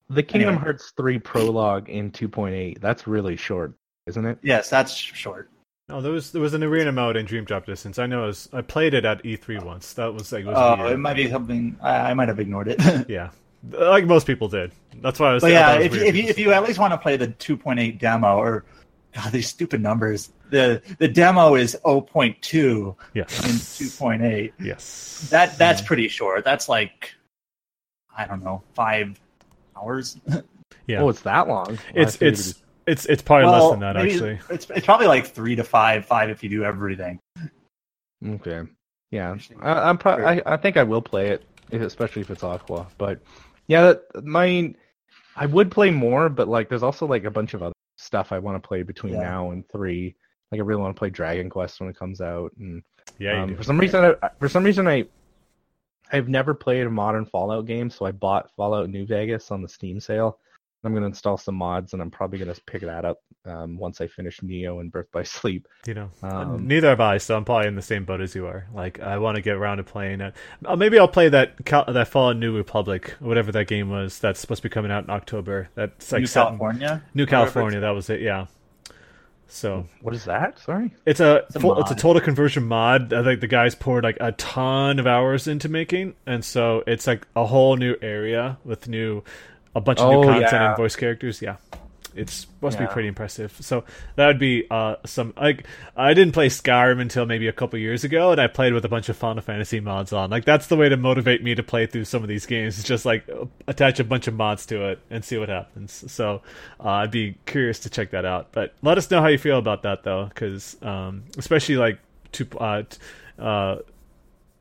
the Kingdom Anyway. Hearts three prologue in 2.8 that's really short, isn't it? Yes, that's short. No, there was there was an arena mode in Dream Drop Distance. I know. It was, I played it at E3 once. That was like it was Oh, weird. it might be something I, I might have ignored it. yeah, like most people did. That's why I was. but yeah, thought if was you, weird. if you if you at least want to play the 2.8 demo or God, these stupid numbers. The the demo is 0.2 yes, in 2.8. yes, That that's pretty short. That's like I don't know, 5 hours. yeah. Oh, it's that long. Well, it's it's it's it's probably less than that maybe actually. It's it's probably like 3 to 5, 5 if you do everything. okay. Yeah, I, I'm pro- I I think I will play it, especially if it's Aqua. But yeah, that, my I would play more, but like there's also like a bunch of other stuff I want to play between Yeah. now and three. Like I really want to play Dragon Quest when it comes out, and Yeah, um, for some reason, I, for some reason, I I've never played a modern Fallout game, so I bought Fallout New Vegas on the Steam sale. I'm gonna install some mods, and I'm probably gonna pick that up um, once I finish Nioh and Birth by Sleep. You know, Um, neither have I, so I'm probably in the same boat as you are. Like, I want to get around to playing it. Uh, maybe I'll play that Cal- that Fallout New Republic, whatever that game was. That's supposed to be coming out in October. That's like New set in- California. New California. That was it. Yeah. So What is that? Sorry. it's a, It's a full, it's a total conversion mod. I think the guys poured like a ton of hours into making, and so it's like a whole new area with new, a bunch of Oh, new content yeah. and voice characters. Yeah, it's supposed to be pretty impressive. So that would be uh some like I didn't play Skyrim until maybe a couple years ago, and I played with a bunch of Final Fantasy mods on. Like that's the way to motivate me to play through some of these games. Is just like attach a bunch of mods to it and see what happens. So uh, I'd be curious to check that out. But let us know how you feel about that though, because um, especially like to uh, uh,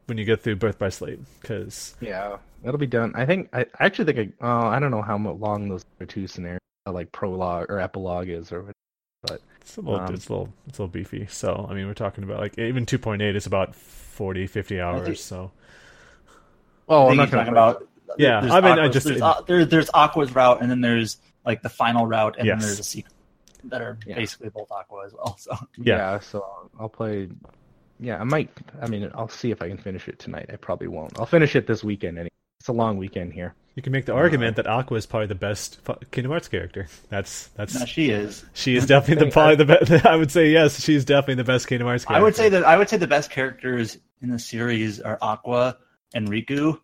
when you get through Birth by Sleep, because Yeah, that'll be done. I think I, I actually think I uh, I don't know how long those other two scenarios like prologue or epilogue is or what. it's a little Um, it's a little it's a little beefy. So I mean, we're talking about like even 2.8 is about 40, 50 think- hours. So Oh, I I'm not he's gonna talking about. Yeah, there's I mean, I Aqua's- just- there's, uh, there, there's Aqua's route, and then there's like the final route, and Yes. then there's a sequel that are Yeah. basically both Aqua as well. So Yeah. Yeah. so I'll play. Yeah, I might. I mean, I'll see if I can finish it tonight. I probably won't. I'll finish it this weekend. Anyway. It's a long weekend here. you can make the argument that Aqua is probably the best Kingdom Hearts character. That's that's no, she is. she is definitely the probably the best. I would say yes, she's definitely the best Kingdom Hearts character. I would say that I would say the best characters in the series are Aqua and Riku,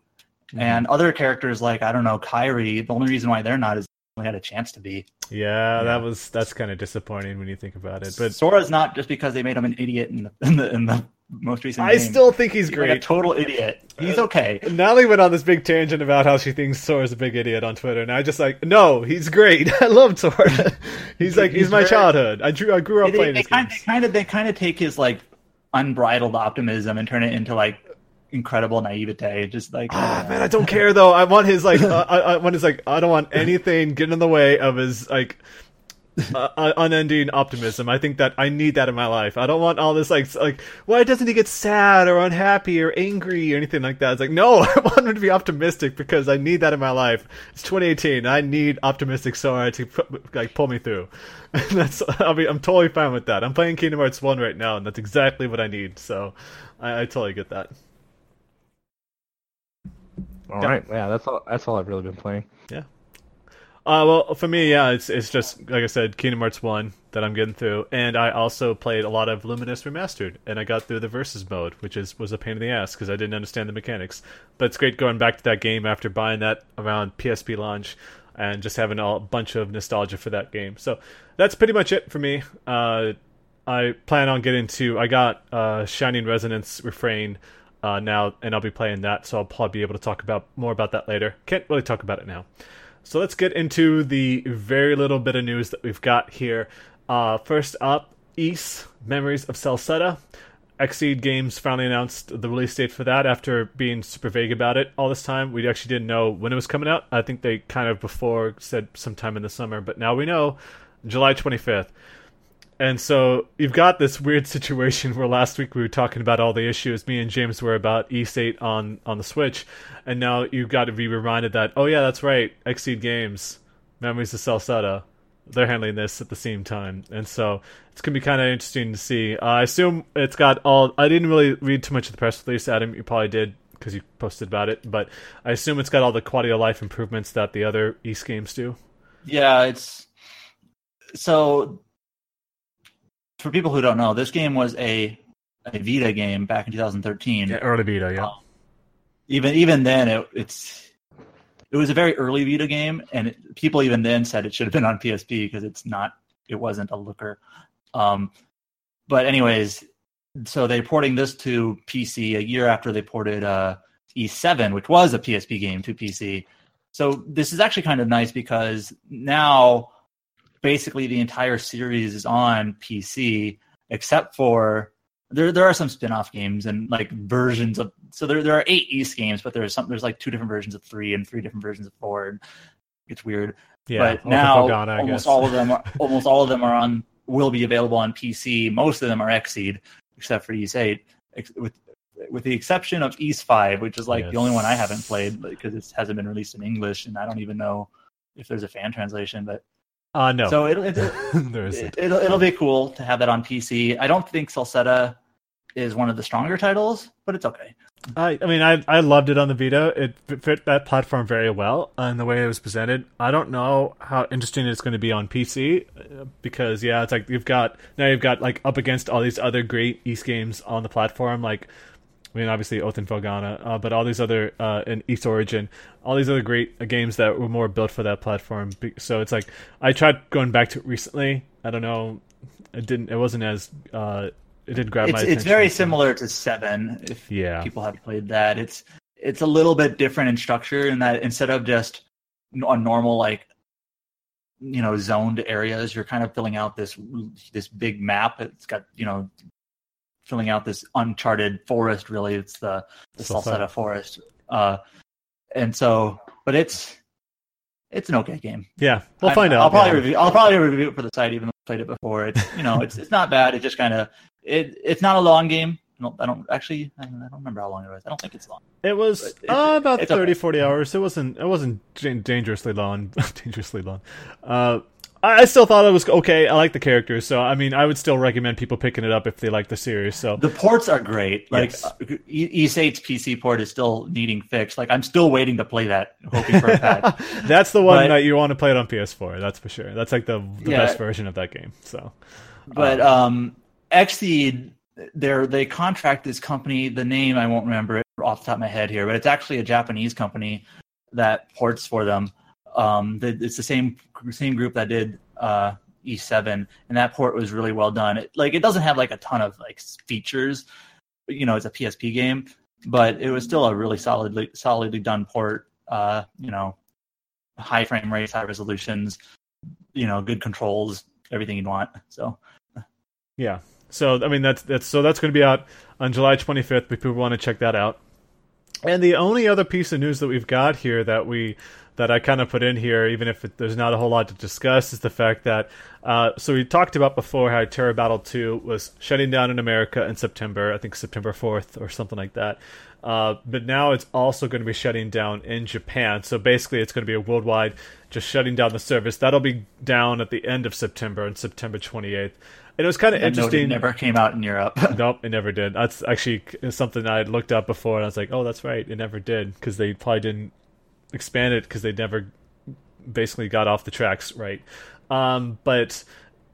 Mm-hmm. and other characters like I don't know Kairi. The only reason why they're not is they only had a chance to be. Yeah, Yeah. that was that's kind of disappointing when you think about it. But Sora's not just because they made him an idiot in the in the, in the most recent. I game. still think he's He's like a great. total idiot. He's okay. Natalie went on this big tangent about how she thinks Sora's a big idiot on Twitter, and I just like, no, he's great. I love Sora. he's like, he's, He's my very- childhood. I drew, I grew up They, playing they, these kind, games. they kind of they kind of take his like unbridled optimism and turn it into like incredible naivete. Just like Ah, man, I don't care though. I want his like, uh, I, I want his like, I don't want anything getting in the way of his like uh, unending optimism. I think that I need that in my life. I don't want all this like like why doesn't he get sad or unhappy or angry or anything like that? It's like no, I want him to be optimistic because I need that in my life. It's 2018. I need optimistic Sora to like pull me through. And that's I'll be I'm totally fine with that. I'm playing Kingdom Hearts 1 right now and that's exactly what I need. So I, I totally get that. All yeah. right, yeah, that's all. That's all I've really been playing. Yeah. Uh, well, for me, yeah, it's it's just like I said, Kingdom Hearts one that I'm getting through, and I also played a lot of Lumines Remastered, and I got through the versus mode, which is was a pain in the ass because I didn't understand the mechanics. But it's great going back to that game after buying that around PSP launch, and just having a bunch of nostalgia for that game. So that's pretty much it for me. Uh, I plan on getting to. I got uh, Shining Resonance Refrain uh, now, and I'll be playing that, so I'll probably be able to talk about more about that later. Can't really talk about it now. So let's get into the very little bit of news that we've got here. Uh, first up, Ys Memories of Celceta. Xseed Games finally announced the release date for that after being super vague about it all this time. We actually didn't know when it was coming out. I think they kind of before said sometime in the summer, but now we know July 25th. And so you've got this weird situation where last week we were talking about all the issues me and James were about Ys 8 on on the Switch, and now you've got to be reminded that oh yeah that's right Xseed Games, Memories of Celceta, they're handling this at the same time, and so it's gonna be kind of interesting to see. Uh, I assume it's got all. I didn't really read too much of the press release, Adam. You probably did because you posted about it, but I assume it's got all the quality of life improvements that the other Ys games do. Yeah, it's so for people who don't know, this game was a a Vita game back in 2013. Yeah, early Vita, yeah. Um, even even then, it, it's it was a very early Vita game, and it, people even then said it should have been on PSP because it's not, it wasn't a looker. Um, but anyways, so they're porting this to PC a year after they ported uh, Ys7, which was a PSP game, to PC. So this is actually kind of nice because now basically the entire series is on PC, except for there there are some spin-off games and like versions of so there there are eight Ys games, but there's some there's like two different versions of three and three different versions of four and it's weird. Yeah, but now almost all of them are, almost all of them are on will be available on PC. Most of them are Xseed, except for Ys 8, with with the exception of Ys 5, which is like yes. the only one I haven't played because it hasn't been released in English, and I don't even know if there's a fan translation. But uh, no. So it'll it'll, it'll, it'll be cool to have that on PC. I don't think Celceta is one of the stronger titles, but it's okay. I I mean I I loved it on the Vita. It fit that platform very well and the way it was presented. I don't know how interesting it's going to be on PC uh, because yeah, it's like you've got now you've got like up against all these other great Ys games on the platform like I mean, obviously Oath and Felghana, uh, but all these other uh, in Ys Origin, all these other great uh, games that were more built for that platform. So it's like I tried going back to it recently. I don't know, it didn't. It wasn't as. Uh, it didn't grab it's, my attention. It's very similar to Seven. If yeah. people have played that, it's it's a little bit different in structure in that instead of just a normal like you know zoned areas, you're kind of filling out this this big map. It's got you know filling out this uncharted forest. Really, it's the the Celceta forest. Uh, and so, but it's it's an okay game. Yeah, we'll I, find I'll out. Probably yeah. review. I'll probably review it for the site, even though I played it before. It's you know, it's it's not bad. It just kind of it. It's not a long game. I don't, I don't actually. I don't, remember how long it was. I don't think it's long. It was uh, about 30, okay. 40 hours. It wasn't. It wasn't dangerously long. dangerously long. Uh, I still thought it was okay. I like the characters, so I mean, I would still recommend people picking it up if they like the series. So the ports are great. Like yes. Ys 8's PC port is still needing fixed. Like I'm still waiting to play that, hoping for a patch. that's the one but, that you want to play it on PS4. That's for sure. That's like the, the yeah, best version of that game. So, but um, um Xseed, they they contract this company. The name I won't remember it off the top of my head here, but it's actually a Japanese company that ports for them um, the, it's the same same group that did uh, Ys7, and that port was really well done. It, like it doesn't have like a ton of like features, you know, it's a PSP game, but it was still a really solidly solidly done port. Uh, you know, high frame rates, high resolutions, you know, good controls, everything you'd want. So, yeah. So I mean that's that's so that's going to be out on July 25th. If people want to check that out. And the only other piece of news that we've got here that we that I kind of put in here, even if it, there's not a whole lot to discuss, is the fact that uh, so we talked about before how Terra Battle 2 was shutting down in America in September, I think September 4th or something like that. Uh, but now it's also going to be shutting down in Japan. So basically, it's going to be a worldwide, just shutting down the service. That'll be down at the end of September, on September 28th. And it was kind of interesting. it never came out in Europe. nope, it never did. That's actually something I had looked up before, and I was like, oh, that's right, it never did because they probably didn't expand it because they never basically got off the tracks right. Um, but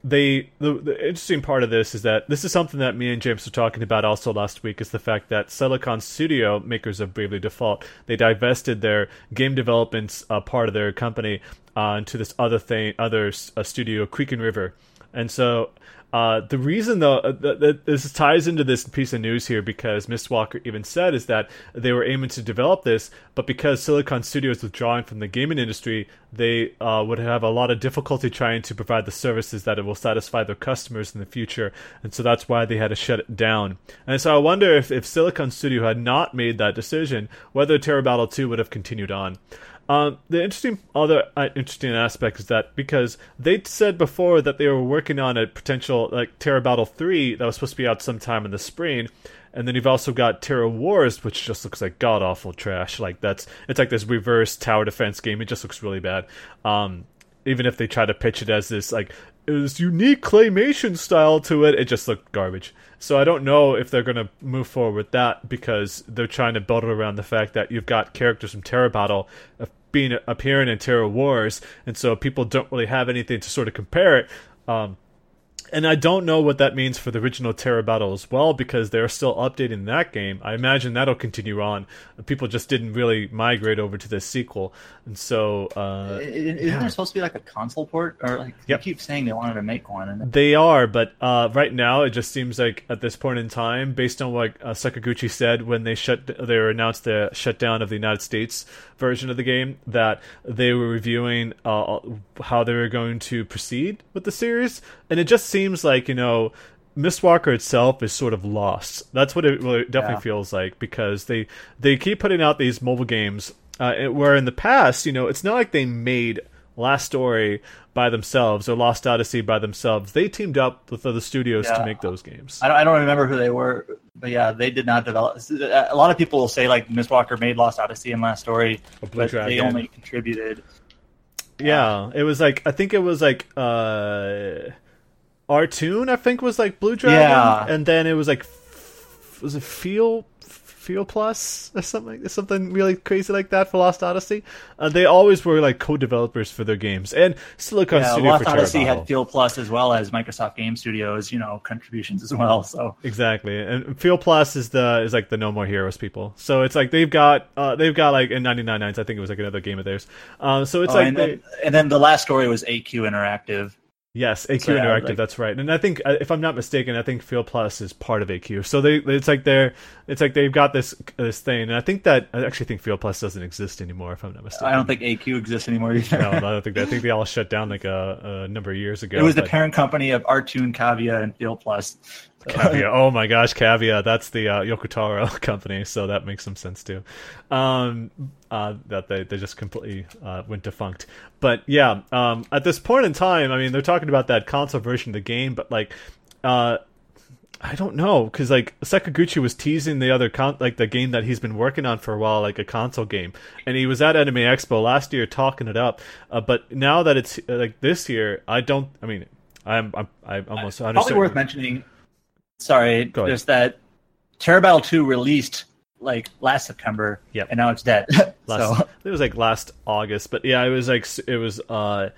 they the, the interesting part of this is that this is something that me and James were talking about also last week is the fact that Silicon Studio, makers of Bravely Default, they divested their game development uh, part of their company uh, this other thing, other uh, studio, Creek and River, and so uh, the reason, though, uh, that this ties into this piece of news here because Mistwalker even said is that they were aiming to develop this, but because Silicon Studios withdrawing from the gaming industry, they uh, would have a lot of difficulty trying to provide the services that it will satisfy their customers in the future, and so that's why they had to shut it down. And so I wonder if, if Silicon Studio had not made that decision, whether Terra Battle 2 would have continued on. Um, the interesting other uh, interesting aspect is that because they said before that they were working on a potential like Terra Battle three that was supposed to be out sometime in the spring, and then you've also got Terra Wars, which just looks like god awful trash. Like that's it's like this reverse tower defense game. It just looks really bad. Um, even if they try to pitch it as this like this unique claymation style to it, it just looked garbage. So I don't know if they're going to move forward with that because they're trying to build it around the fact that you've got characters from Terra Battle being appearing in Terra Wars, and so people don't really have anything to sort of compare it. Um, and I don't know what that means for the original Terra Battle as well, because they're still updating that game. I imagine that'll continue on. People just didn't really migrate over to this sequel, and so uh, isn't yeah. there supposed to be like a console port, or like yep. they keep saying they wanted to make one? And they are, but uh, right now it just seems like at this point in time, based on what uh, Sakaguchi said when they shut, they announced the shutdown of the United States version of the game, that they were reviewing uh, how they were going to proceed with the series, and it just seems like you know Mistwalker itself is sort of lost. That's what it really definitely yeah. feels like because they they keep putting out these mobile games uh, where in the past, you know, it's not like they made Last Story by themselves or Lost Odyssey by themselves. They teamed up with other studios yeah. to make those games. I don't, I don't remember who they were, but yeah, they did not develop. A lot of people will say like Mistwalker made Lost Odyssey and Last Story, but Dragon. they only contributed. Yeah, it was like I think it was like. uh Artoon, I think, was like Blue Dragon, yeah. and then it was like was it Feel Feel Plus or something something really crazy like that for Lost Odyssey. Uh, they always were like co-developers for their games, and Silicon yeah, Studio Lost for Odyssey had Feel Plus as well as Microsoft Game Studios, you know, contributions as well. So exactly, and Feel Plus is the is like the No More Heroes people. So it's like they've got uh, they've got like in 99 Nights, I think it was like another game of theirs. Um, so it's oh, like and, they, then, and then the last story was AQ Interactive Yes, AQ so, Interactive. Like, that's right. And I think, uh, if I'm not mistaken, I think Feel Plus is part of AQ. So they, it's like they're, it's like they've got this this thing. And I think that I actually think Feel Plus doesn't exist anymore. If I'm not mistaken, I don't think AQ exists anymore either. no, I don't think. That. I think they all shut down like a, a number of years ago. It was but... the parent company of Artoon, Cavia, and Feel Plus. Cavia. Oh my gosh, Cavia. That's the uh, Yoko Taro company, so that makes some sense too. Um, uh, that they, they just completely uh, went defunct. But yeah, um, at this point in time, I mean, they're talking about that console version of the game, but like, uh, I don't know because like Sakaguchi was teasing the other con- like the game that he's been working on for a while, like a console game, and he was at Anime Expo last year talking it up. Uh, but now that it's uh, like this year, I don't. I mean, I'm I'm, I'm almost probably worth mentioning sorry, just that Terra Battle 2 released like last September. Yep. And now it's dead. last, so it was like last August, but yeah, it was like it was uh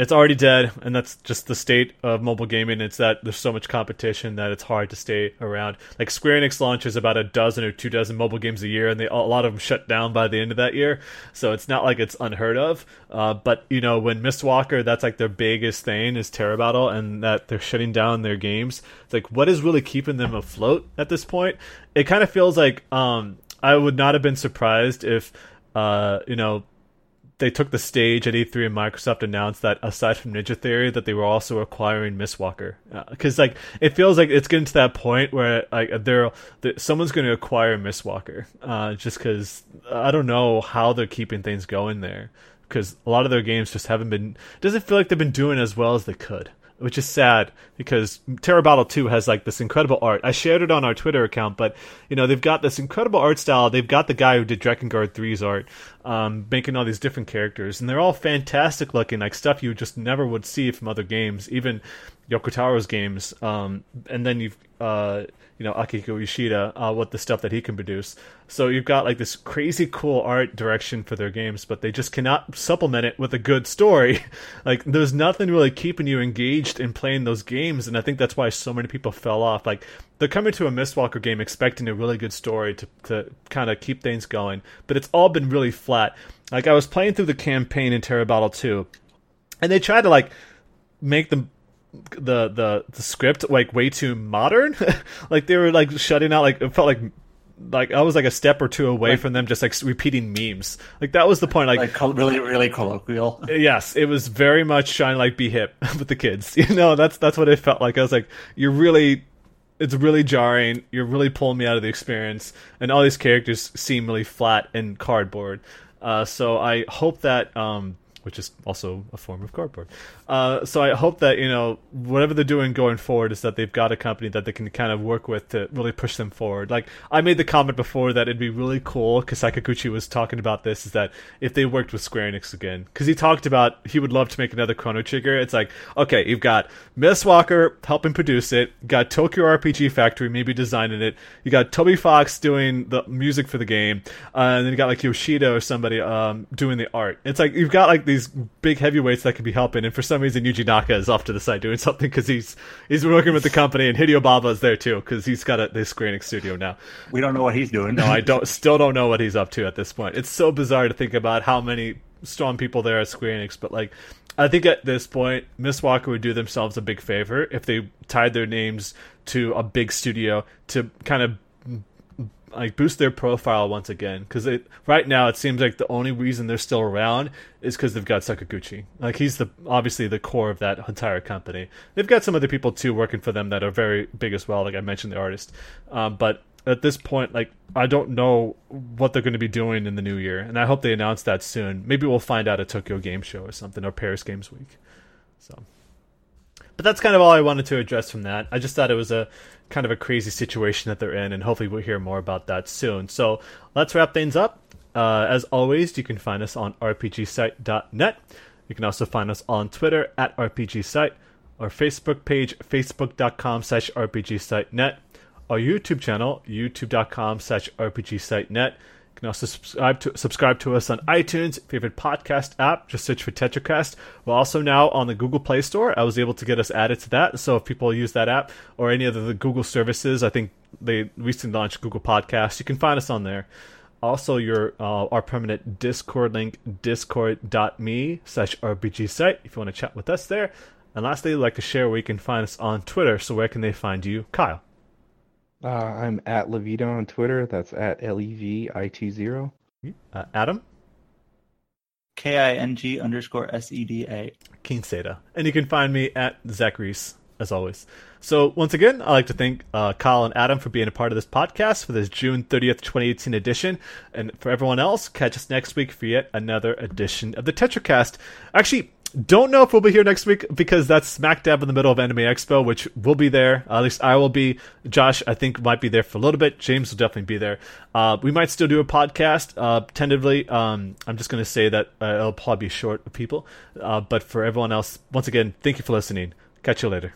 it's already dead, and that's just the state of mobile gaming. It's that there's so much competition that it's hard to stay around. Like Square Enix launches about a dozen or two dozen mobile games a year, and they a lot of them shut down by the end of that year. So it's not like it's unheard of. Uh, but you know, when Mistwalker, that's like their biggest thing is Terra Battle, and that they're shutting down their games. It's like what is really keeping them afloat at this point? It kind of feels like um, I would not have been surprised if uh, you know they took the stage at E3 and Microsoft announced that aside from Ninja Theory, that they were also acquiring Mistwalker. Because uh, like it feels like it's getting to that point where like they're, they're someone's going to acquire Mistwalker. Uh, just because I don't know how they're keeping things going there. Because a lot of their games just haven't been. Doesn't feel like they've been doing as well as they could which is sad because Terra Battle 2 has like this incredible art. I shared it on our Twitter account, but you know, they've got this incredible art style. They've got the guy who did Drakengard 3's art, um, making all these different characters, and they're all fantastic looking, like stuff you just never would see from other games, even Yoko Taro's games. Um, and then you've, uh, you know Akihiko Yoshida uh, what the stuff that he can produce. So you've got like this crazy cool art direction for their games, but they just cannot supplement it with a good story. like there's nothing really keeping you engaged in playing those games, and I think that's why so many people fell off. Like they're coming to a Mistwalker game expecting a really good story to to kind of keep things going, but it's all been really flat. Like I was playing through the campaign in Terra Battle 2, and they tried to like make them the the the script like way too modern. like they were like shutting out like it felt like like I was like a step or two away like, from them just like repeating memes. Like that was the point. Like, like really, really colloquial. Yes, it was very much trying to like be hip with the kids. You know, that's that's what it felt like. I was like, you're really, it's really jarring. You're really pulling me out of the experience, and all these characters seem really flat and cardboard. Uh, so I hope that um, which is also a form of cardboard. Uh, so I hope that you know whatever they're doing going forward is that they've got a company that they can kind of work with to really push them forward. Like I made the comment before that it'd be really cool because Sakaguchi was talking about this is that if they worked with Square Enix again because he talked about he would love to make another Chrono Trigger. It's like okay, you've got Mistwalker helping produce it, got Tokyo RPG Factory maybe designing it, you got Toby Fox doing the music for the game, uh, and then you got like Yoshida or somebody um, doing the art. It's like you've got like these big heavyweights that could be helping, and for some reason Yuji Naka is off to the side doing something because he's he's working with the company, and Hideo Baba is there too because he's got a this Square Enix studio now. We don't know what he's doing. no, I don't. Still don't know what he's up to at this point. It's so bizarre to think about how many strong people there are at Square Enix, but like. I think at this point, Mistwalker would do themselves a big favor if they tied their names to a big studio to kind of like boost their profile once again because it right now it seems like the only reason they're still around is because they've got Sakaguchi. Like he's the obviously the core of that entire company. They've got some other people too working for them that are very big as well. Like I mentioned, the artist. Um, but at this point, like I don't know what they're going to be doing in the new year, and I hope they announce that soon. Maybe we'll find out at Tokyo Game Show or something or Paris Games Week. So. But that's kind of all I wanted to address from that. I just thought it was a kind of a crazy situation that they're in, and hopefully we'll hear more about that soon. So let's wrap things up. Uh, as always, you can find us on rpgsite.net. You can also find us on Twitter at rpgsite, our Facebook page, facebook.com slash rpgsite.net, our YouTube channel, youtube.com slash rpgsite.net, can also subscribe to subscribe to us on iTunes, favorite podcast app. Just search for TetraCast. We're also now on the Google Play Store. I was able to get us added to that. So if people use that app or any of the Google services, I think they recently launched Google Podcasts. You can find us on there. Also, your uh, our permanent Discord link, discord.me slash RPG site, if you want to chat with us there. And lastly, like to share where you can find us on Twitter. So where can they find you, Kyle? Uh, I'm at Levito on Twitter. That's at L E V I T zero. Uh, Adam? K I N G underscore S E D A. King Seda. And you can find me at Zack Reese, as always. So, once again, I'd like to thank uh, Kyle and Adam for being a part of this podcast for this June 30th, 2018 edition. And for everyone else, catch us next week for yet another edition of the TetraCast. Actually, don't know if we'll be here next week because that's smack dab in the middle of Anime Expo, which will be there. at least I will be. Josh, I think, might be there for a little bit. James will definitely be there. Uh, we might still do a podcast uh, tentatively. Um, I'm just going to say that uh, it'll probably be short of people. Uh, but for everyone else, once again, thank you for listening. Catch you later.